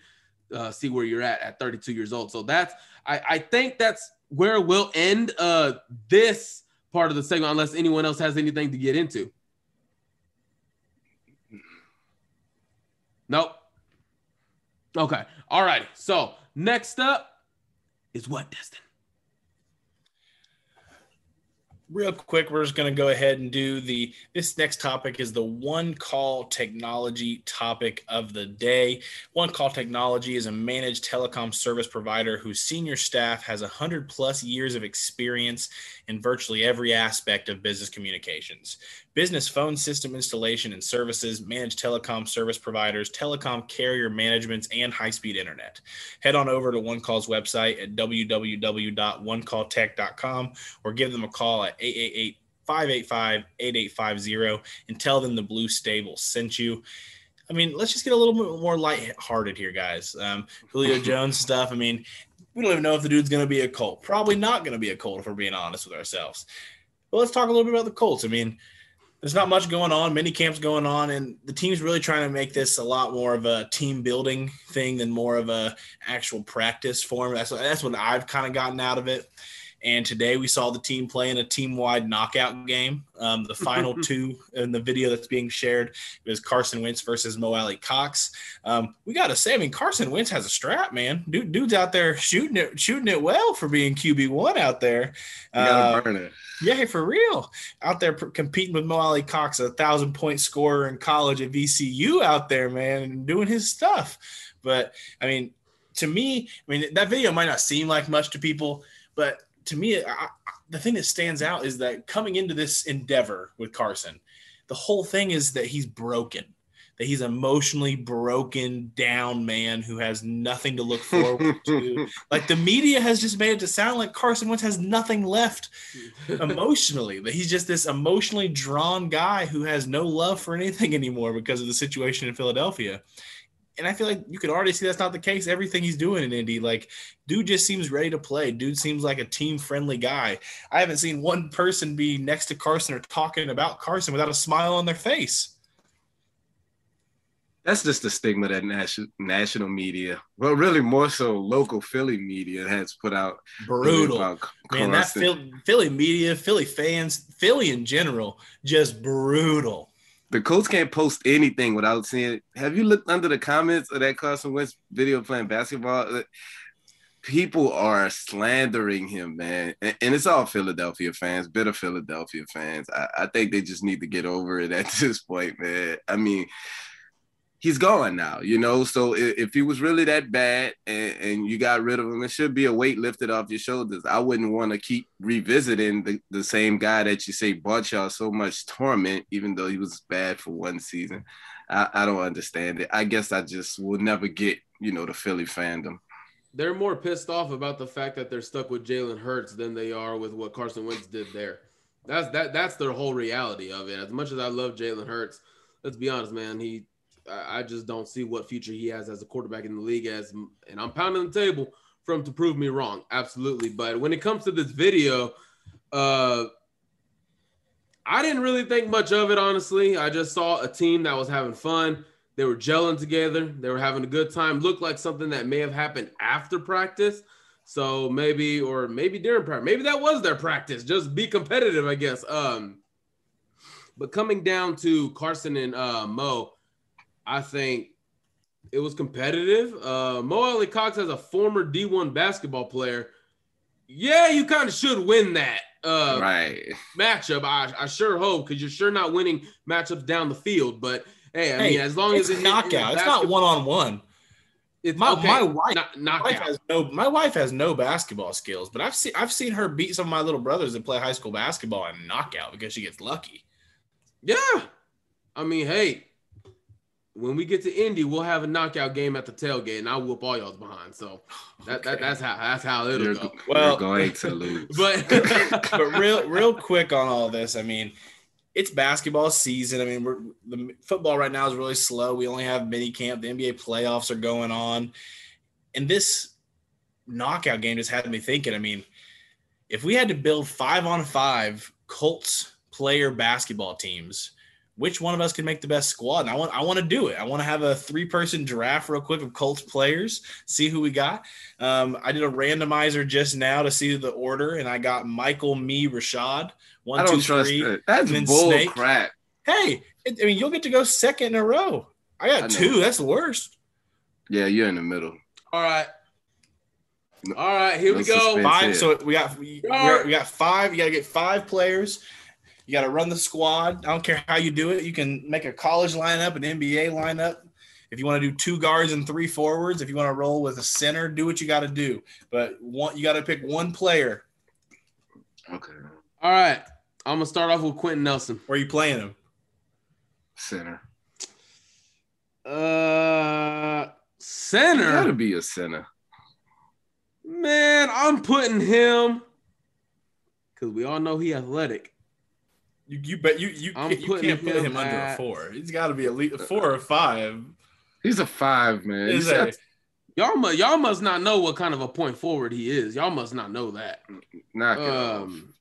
uh, see where you're at at 32 years old. So that's I, I think that's where we'll end uh, this part of the segment, unless anyone else has anything to get into. Nope. Okay. All right. So next up is what, Destin? real quick we're just going to go ahead and do the this next topic is the one call technology topic of the day one call technology is a managed telecom service provider whose senior staff has 100 plus years of experience in virtually every aspect of business communications business phone system installation and services, managed telecom service providers, telecom carrier managements, and high speed internet. Head on over to OneCall's website at www.onecalltech.com or give them a call at 888 585 8850 and tell them the Blue Stable sent you. I mean, let's just get a little bit more lighthearted here, guys. Um, Julio Jones stuff. I mean, we don't even know if the dude's going to be a Colt. Probably not going to be a Colt if we're being honest with ourselves. But let's talk a little bit about the Colts. I mean, there's not much going on, many camps going on, and the team's really trying to make this a lot more of a team building thing than more of a actual practice form. That's that's what I've kind of gotten out of it. And today we saw the team playing a team wide knockout game. Um, the final two in the video that's being shared was Carson Wentz versus Mo Alie-Cox. Um, we got to say, I mean, Carson Wentz has a strap, man. Dude, dude's out there shooting it, shooting it well for being QB one out there. Uh, yeah, for real. Out there competing with Mo Alie-Cox, a thousand point scorer in college at VCU out there, man, and doing his stuff. But I mean, to me, I mean, that video might not seem like much to people, but to me, I, the thing that stands out is that coming into this endeavor with Carson, the whole thing is that he's broken, that he's emotionally broken down man who has nothing to look forward to. Like the media has just made it to sound like Carson Wentz has nothing left emotionally, that he's just this emotionally drawn guy who has no love for anything anymore because of the situation in Philadelphia and I feel like you can already see that's not the case. Everything he's doing in Indy, like, dude just seems ready to play. Dude seems like a team friendly guy. I haven't seen one person be next to Carson or talking about Carson without a smile on their face. That's just the stigma that national national media, well, really more so local Philly media has put out. Brutal, man. That Philly, Philly media, Philly fans, Philly in general, just brutal the Colts can't post anything without seeing it. Have you looked under the comments of that Carson Wentz video playing basketball? People are slandering him, man. And, and it's all Philadelphia fans, bitter Philadelphia fans. I, I think they just need to get over it at this point, man. I mean, he's gone now, you know. So if, if he was really that bad and, and, you got rid of him, it should be a weight lifted off your shoulders. I wouldn't want to keep revisiting the, the same guy that you say brought y'all so much torment, even though he was bad for one season. I, I don't understand it. I guess I just will never get, you know, the Philly fandom. they're more pissed off about the fact that they're stuck with Jalen Hurts than they are with what Carson Wentz did there. That's that that's their whole reality of it. As much as I love Jalen Hurts, let's be honest, man. He I just don't see what future he has as a quarterback in the league as and I'm pounding the table for him to prove me wrong. Absolutely. But when it comes to this video, uh I didn't really think much of it, honestly. I just saw a team that was having fun. They were gelling together. They were having a good time. Looked like something that may have happened after practice. So maybe, or maybe during practice, maybe that was their practice. Just be competitive, I guess. Um, but coming down to Carson and uh, Mo, I think it was competitive. Uh, Mo Alie-Cox as a former D1 basketball player, yeah, you kind of should win that uh, right matchup. I, I sure hope because you're sure not winning matchups down the field. But hey, I Hey, mean, as long it's as it, knockout. It's not one on one. It's My- okay. my wife- Knock- My wife has no. My wife has no basketball skills, but I've seen I've seen her beat some of my little brothers that play high school basketball and knockout because she gets lucky. Yeah. I mean, hey, when we get to Indy, we'll have a knockout game at the tailgate, and I'll whoop all y'all's behind. So that, that that's how that's how it'll you're, go. Well- you're going to lose But but real real quick on all this, I mean, it's basketball season. I mean, we're the football right now is really slow. We only have mini camp. The NBA playoffs are going on, and this knockout game just had me thinking. I mean, if we had to build five on five Colts player basketball teams. Which one of us can make the best squad? And I want I want to do it. I want to have a three person draft real quick of Colts players, see who we got. Um, I did a randomizer just now to see the order, and I got Michael, me, Rashaad. One, i don't two, trust three. it that's bull Snake. crap Hey, it, I mean, you'll get to go second in a row. I got I two. That's the worst. yeah you're in the middle all right, all right, here No we go. Five. it. So we got we, we got five. You got to get five players. You got to run the squad. I don't care how you do it. You can make a college lineup, an NBA lineup. If you want to do two guards and three forwards, if you want to roll with a center, do what you got to do. But one, you got to pick one player. okay All right, I'm gonna start off with Quenton Nelson. Where are you playing him? center Uh, you center. gotta be a center Man, I'm putting him because we all know he athletic. You, you bet you you, I'm can't- you can't put him him under a four. He's got to be at least a four or five. he's a five man Is He's a- Y'all must y'all must not know what kind of a point forward he is. Y'all must not know that. knock it off Um,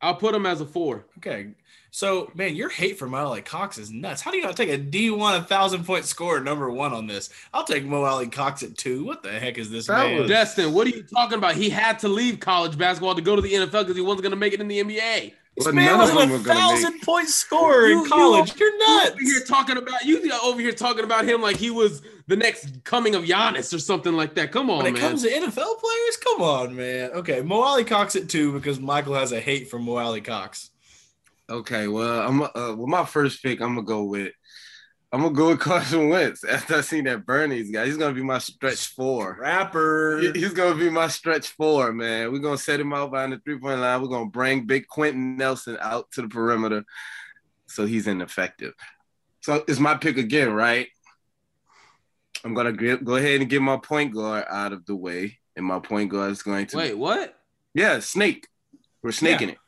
I'll put him as a four. okay, so man, your hate for Mo Alie-Cox is nuts. How do you not take a D one a thousand point scorer number one on this? I'll take Mo Alie-Cox at two. What the heck is this That man? was- Destin, what are you talking about? He had to leave college basketball to go to the NFL because he wasn't going to make it in the NBA. This man none was of a thousand point scorer You- in college. You, are You nuts. over here talking about you over here talking about him like he was the next coming of Giannis or something like that. Come on, when it man. comes to NFL players, come on, man. Okay, Mo Alie-Cox at two because Michael has a hate for Mo Alie-Cox. Okay, well, I'm uh, well. My first pick, I'm gonna go with. I'm gonna go with Carson Wentz. After I seen that Bernie's guy, he's gonna be my stretch four. Rapper. He's gonna be my stretch four, man. We're gonna set him out behind the three point line. We're gonna bring Big Quenton Nelson out to the perimeter, so he's ineffective. So it's my pick again, right? I'm gonna go ahead and get my point guard out of the way, and my point guard is going to Wait, what? yeah, snake. We're snaking it.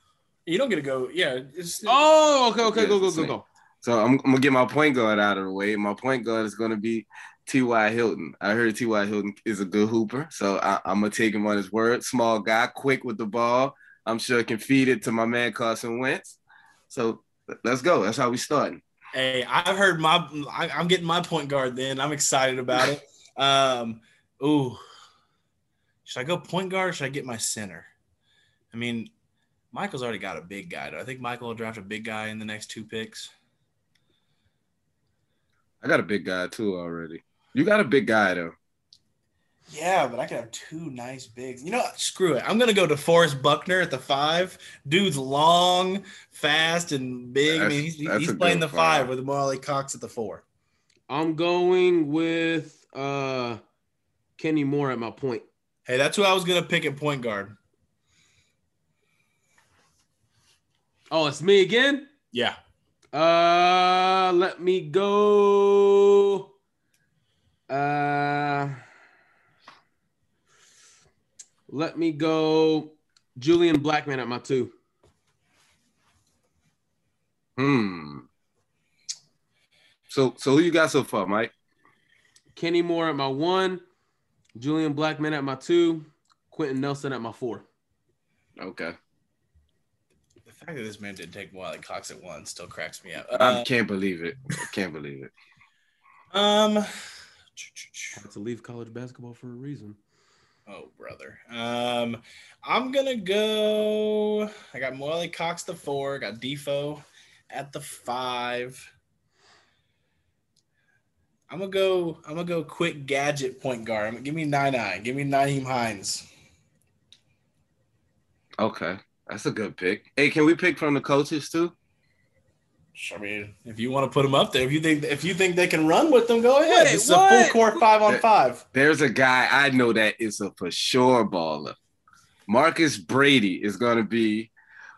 You don't get to go. Yeah. It's, Oh, okay, okay, Yeah, go, go, go, snake. go. So I'm, I'm gonna get my point guard out of the way. My point guard is gonna be T.Y. Hilton. I heard T.Y. Hilton is a good hooper, so I, I'm gonna take him on his word. Small guy, quick with the ball. I'm sure I can feed it to my man Carson Wentz. So let's go. That's how we starting. Hey, I've heard my. I, I'm getting my point guard. Then I'm excited about it. Um, ooh, should I go point guard? or Should I get my center? I mean, Michael's already got a big guy. Do I think Michael will draft a big guy in the next two picks? I got a big guy too already. You got a big guy though. Yeah, but I could have two nice bigs. You know, what? screw it. I'm gonna go to Forrest Buckner at the five. Dude's long, fast, and big. I mean, he's, he's playing the five five. with Mo Alie-Cox at the four. I'm going with uh Kenny Moore at my point. Hey, that's who I was gonna pick at point guard. Oh, it's me again? Yeah. Uh let me go. Uh Let me go Julian Blackmon at my two. Hmm. So so who you got so far, Mike? Kenny Moore at my one, Julian Blackmon at my two, Quenton Nelson at my four. Okay. The fact that this man didn't take Alie-Cox at one still cracks me up. I Uh, can't believe it. I can't believe it. um, Had to leave college basketball for a reason. oh brother. Um, I'm gonna go. I got Alie-Cox the four. Got Defo at the five. I'm gonna go. I'm gonna go quick gadget point guard. I'm gonna, give me nine nine. Give me Nyheim Hines. Okay. That's a good pick. Hey, can we pick from the coaches too? I mean, if you want to put them up there, if you think if you think they can run with them, go ahead. Wait, This is a full court five on five. There's a guy I know that is a for sure baller. Marcus Brady is gonna be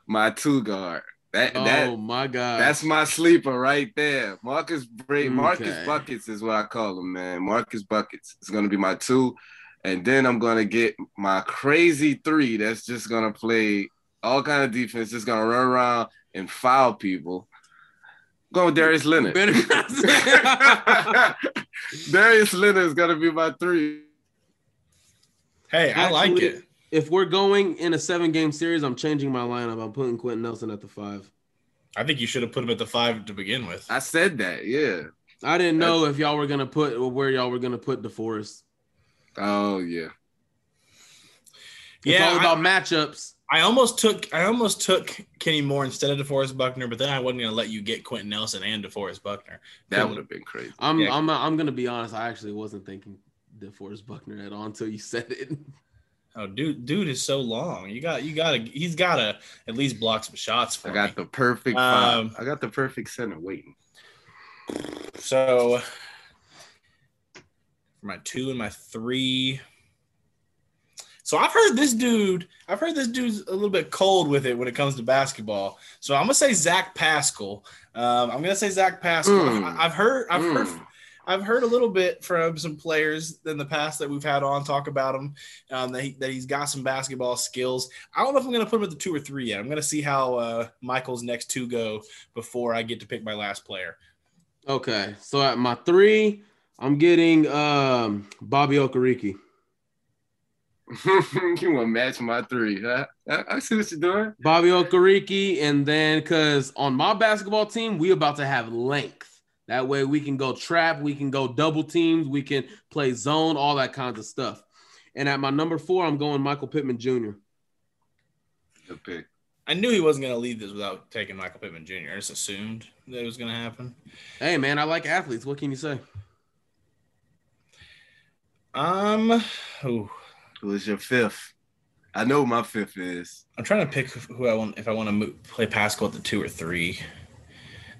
my two guard. That Oh that my god. that's my sleeper right there. Marcus Brady, Marcus Buckets is what I call him, man. Marcus Buckets is gonna be my two, and then I'm gonna get my crazy three. That's just gonna play all kind of defense, just gonna run around and foul people. Go with Darius Leonard. Better not Darius Leonard is gonna be my three. Hey, I like it. if we're going in a seven game series, I'm changing my lineup. I'm putting Quenton Nelson at the five. I think you should have put him at the five to begin with. I said that, yeah. I didn't know if y'all were gonna put where y'all were gonna put DeForest. Oh yeah. It's Yeah, all I- about matchups. I almost took I almost took Kenny Moore instead of DeForest Buckner, but then I wasn't gonna let you get Quenton Nelson and DeForest Buckner. That would have been crazy. I'm Yeah. I'm I'm gonna be honest. I actually wasn't thinking DeForest Buckner at all until you said it. Oh, dude, dude is so long. You got you gotta he's gotta at least block some shots for I got me. the perfect Um. I got the perfect center waiting. So for my two and my three. So I've heard this dude, I've heard this dude's a little bit cold with it when it comes to basketball. So I'm gonna say Zach Pascal. Um, I'm gonna say Zach Pascal. Mm. I- I've heard, I've heard, Mm. I've heard a little bit from some players in the past that we've had on talk about him. Um, that, he, that he's got some basketball skills. I don't know if I'm gonna put him at the two or three yet. I'm gonna see how uh, Michael's next two go before I get to pick my last player. Okay, so at my three, I'm getting um Bobby Okereke. you want to match my three, huh? I, I see what you're doing. Bobby Okereke, and then because on my basketball team, we about to have length. That way we can go trap, we can go double teams, we can play zone, all that kinds of stuff. And at my number four, I'm going Michael Pittman Jr. Good pick. I knew he wasn't going to leave this without taking Michael Pittman Jr. I just assumed that it was going to happen. Hey man, I like athletes. What can you say? Um, ooh, Who is your fifth? I know my fifth is. I'm trying to pick who I want if I want to move, play Pascal at the two or three,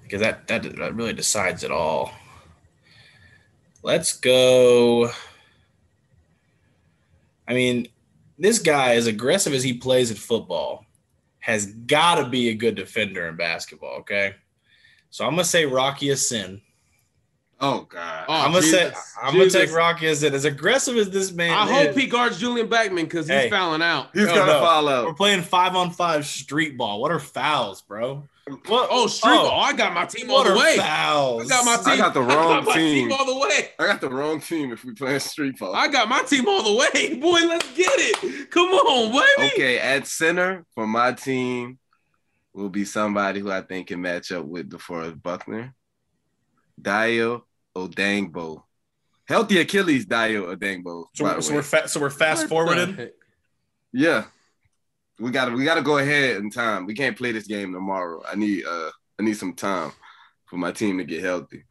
because that, that that really decides it all. Let's go. I mean, this guy, as aggressive as he plays at football, has got to be a good defender in basketball. Okay, so I'm gonna say Rocky Ya-Sin. Oh God. Oh, I'm gonna say I'm gonna take Rocky as it as aggressive as this man. I hope he guards Julian Blackmon because he's Hey. fouling out. He's No, gonna no. out. We're playing five on five street ball. What are fouls, bro? What? Oh, street Oh. ball. I got my team all the are way. fouls? I got my team. I got the wrong I got my team. all the way. I got the wrong team if we playing street ball. I got my team all the way. Boy, let's get it. Come on, baby. Okay, at center for my team will be somebody who I think can match up with DeForest Buckner. Dayo Odeyingbo. Healthy Achilles Dayo Odeyingbo. So, we're, so we're fa- so we're fast what forwarding. Yeah. We gotta we gotta go ahead in time. We can't play this game tomorrow. I need uh I need some time for my team to get healthy.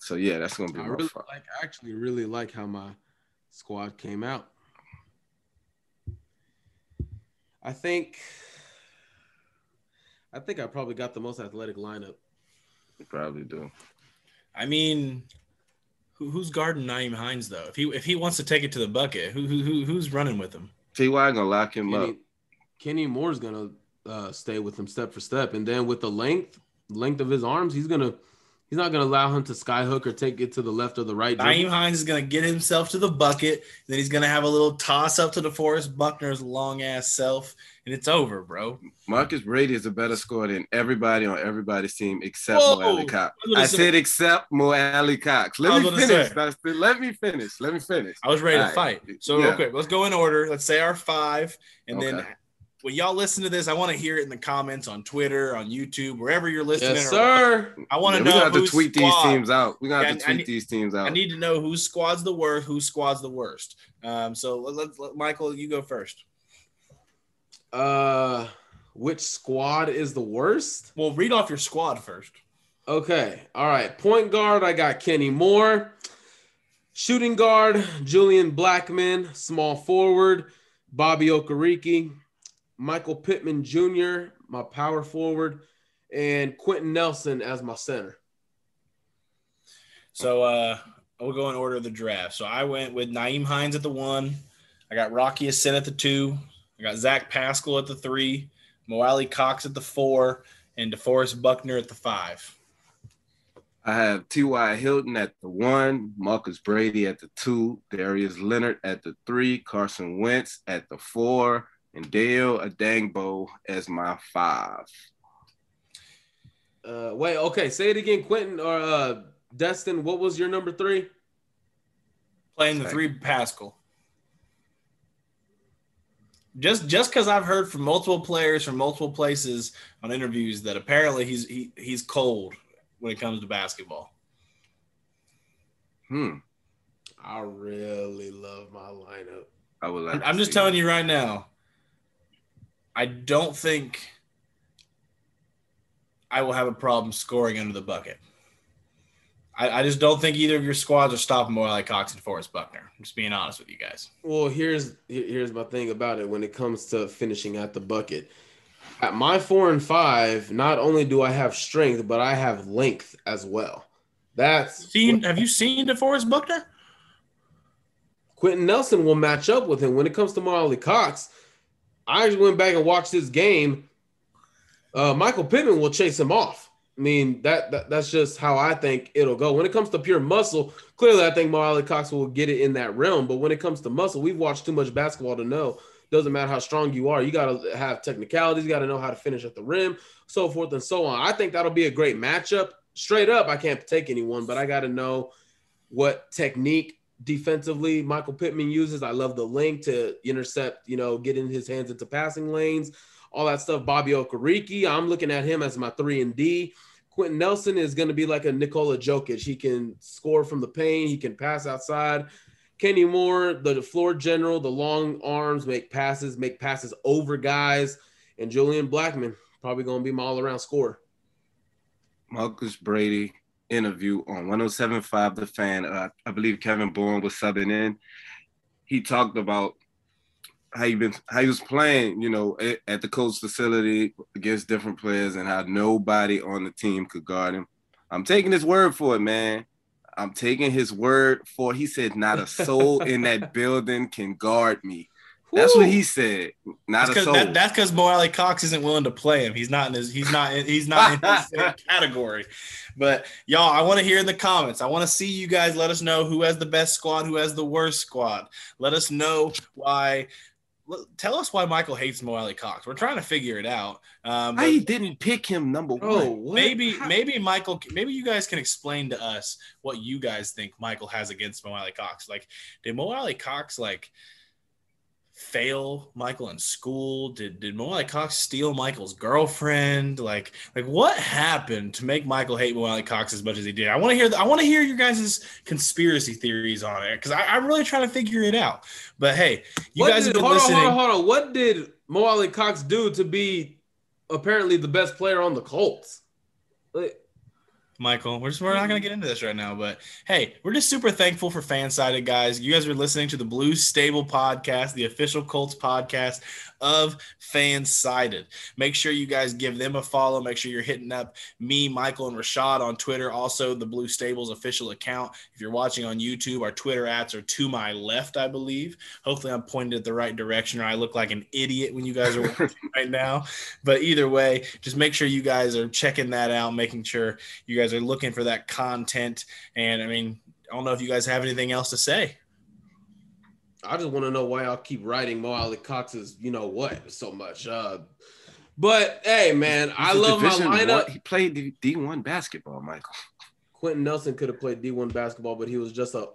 So yeah, that's gonna be I really fault. like. I actually really like how my squad came out. I think. I think I probably got the most athletic lineup. You probably do. I mean, who, who's guarding Nyheim Hines though? If he if he wants to take it to the bucket, who who, who who's running with him? Ty gonna lock him up. Kenny, Kenny Moore's gonna uh, stay with him step for step, and then with the length, length of his arms, he's gonna He's not going to allow him to skyhook or take it to the left or the right. Nyheim Hines is going to get himself to the bucket. Then he's going to have a little toss up to DeForest Buckner's long ass self, and it's over, bro. Marcus Brady is a better scorer than everybody on everybody's team except Mo Alie-Cox. I, I said except Mo Alie-Cox. Let me finish. Let me finish. Let me finish. I was ready All to right. fight. So yeah. okay, let's go in order. Let's say our five, and okay. then when y'all listen to this, I want to hear it in the comments on Twitter, on YouTube, wherever you're listening. Yes, sir. I want to yeah, know. We got to tweet squad. these teams out. We got yeah, to tweet need, these teams out. I need to know whose squad's the worst, whose squad's the worst. Um, so let, let, let, Michael, you go first. Uh, which squad is the worst? Well, read off your squad first. Okay. All right. Point guard, I got Kenny Moore. Shooting guard, Julian Blackmon. Small forward, Bobby Okereke. Michael Pittman Jr., my power forward, and Quenton Nelson as my center. So uh we'll go in order of the draft. So I went with Nyheim Hines at the one. I got Rocky Ya-Sin at the two. I got Zach Pascal at the three. Mo Alie-Cox at the four, and DeForest Buckner at the five. I have T.Y. Hilton at the one, Marcus Brady at the two, Darius Leonard at the three, Carson Wentz at the four, and Dayo Odeyingbo as my five. Uh, wait, okay, say it again, Quentin or uh, Destin. What was your number three? Playing the three, Pascal. Just just because I've heard from multiple players from multiple places on interviews that apparently he's he, he's cold when it comes to basketball. Hmm. I really love my lineup. I would like. I'm just telling you right now. I don't think I will have a problem scoring under the bucket. I, I just don't think either of your squads are stopping Mo Alie-Cox and Forrest Buckner. I'm just being honest with you guys. Well, here's here's my thing about it when it comes to finishing at the bucket. At my four and five, not only do I have strength, but I have length as well. That's seen. What, have you seen DeForest Buckner? Quenton Nelson will match up with him when it comes to Mo Alie-Cox. I actually went back and watched this game. Uh, Michael Pittman will chase him off. I mean, that, that, that's just how I think it'll go. When it comes to pure muscle, clearly I think Mo Alie-Cox will get it in that realm. But when it comes to muscle, we've watched too much basketball to know. Doesn't matter how strong you are, you got to have technicalities, you got to know how to finish at the rim, so forth and so on. I think that'll be a great matchup. Straight up, I can't take anyone, but I got to know what technique defensively Michael Pittman uses. I love the link to intercept, you know, getting his hands into passing lanes, all that stuff. Bobby Okereke, I'm looking at him as my three and D. Quenton Nelson is going to be like a Nikola Jokic. He can score from the paint, he can pass outside. Kenny Moore, the floor general, the long arms, make passes, make passes over guys. And Julian Blackmon, probably going to be my all around scorer. Marcus Brady, interview on 107.5 The Fan. Uh, I believe Kevin Bowen was subbing in. He talked about how he been how he was playing, you know, at, at the coach facility against different players and how nobody on the team could guard him. I'm taking his word for it, man. I'm taking his word for. He said, "Not a soul in that building can guard me." That's what he said. Not that's a soul. That, that's because Mo Alie-Cox isn't willing to play him. He's not in his. He's not. In, he's not in his category. But y'all, I want to hear in the comments. I want to see you guys. Let us know who has the best squad, who has the worst squad. Let us know why. Tell us why Michael hates Mo Alie-Cox. We're trying to figure it out. Um, I didn't pick him number oh, one. Maybe, How? maybe Michael. Maybe you guys can explain to us what you guys think Michael has against Mo Alie-Cox. Like, did Mo Alie-Cox like? Fail Michael in school? Did did Mo Alie-Cox steal Michael's girlfriend? Like like what happened to make Michael hate Mo Alie-Cox as much as he did? I want to hear I want to hear your guys' conspiracy theories on it because I'm really trying to figure it out. But hey, you what guys did, have been hold listening. On, hold on, hold on. What did Mo Alie-Cox do to be apparently the best player on the Colts? Like, Michael. We're just we're not gonna mm-hmm. get into this right now, but hey, we're just super thankful for FanSided guys. You guys are listening to the Blue Stable podcast, the official Colts podcast of FanSided. Make sure you guys give them a follow. Make sure you're hitting up me, Michael, and Rashaad on Twitter. Also, the Blue Stables official account. If you're watching on YouTube, our Twitter ads are to my left, I believe. Hopefully, I'm pointed at the right direction, or I look like an idiot when you guys are watching right now. But either way, just make sure you guys are checking that out, making sure you guys guys are looking for that content. And I mean, I don't know if you guys have anything else to say. I just want to know why y'all keep writing Mo Alie-Cox's, you know what, so much. Uh, but hey, man, He's I a love my lineup. one- He played D one basketball, Michael. Quenton Nelson could have played D1 basketball, but he was just a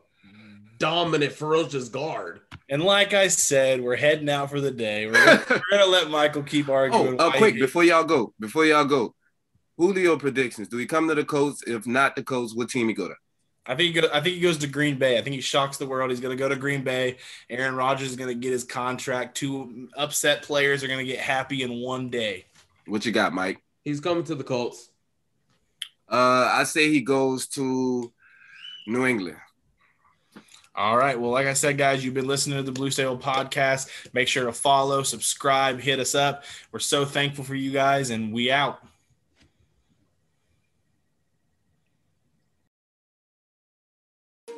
dominant, ferocious guard. And like I said, we're heading out for the day. We're gonna, we're gonna let Michael keep Oh, arguing. uh, quick before y'all go, before y'all go, Julio predictions. Do he come to the Colts? If not the Colts, what team he go to? I think he go, I think he goes to Green Bay. I think he shocks the world. He's going to go to Green Bay. Aaron Rodgers is going to get his contract. Two upset players are going to get happy in one day. What you got, Mike? He's coming to the Colts. Uh, I say he goes to New England. All right. Well, like I said, guys, you've been listening to the Blue Stable podcast. Make sure to follow, subscribe, hit us up. We're so thankful for you guys, and we out.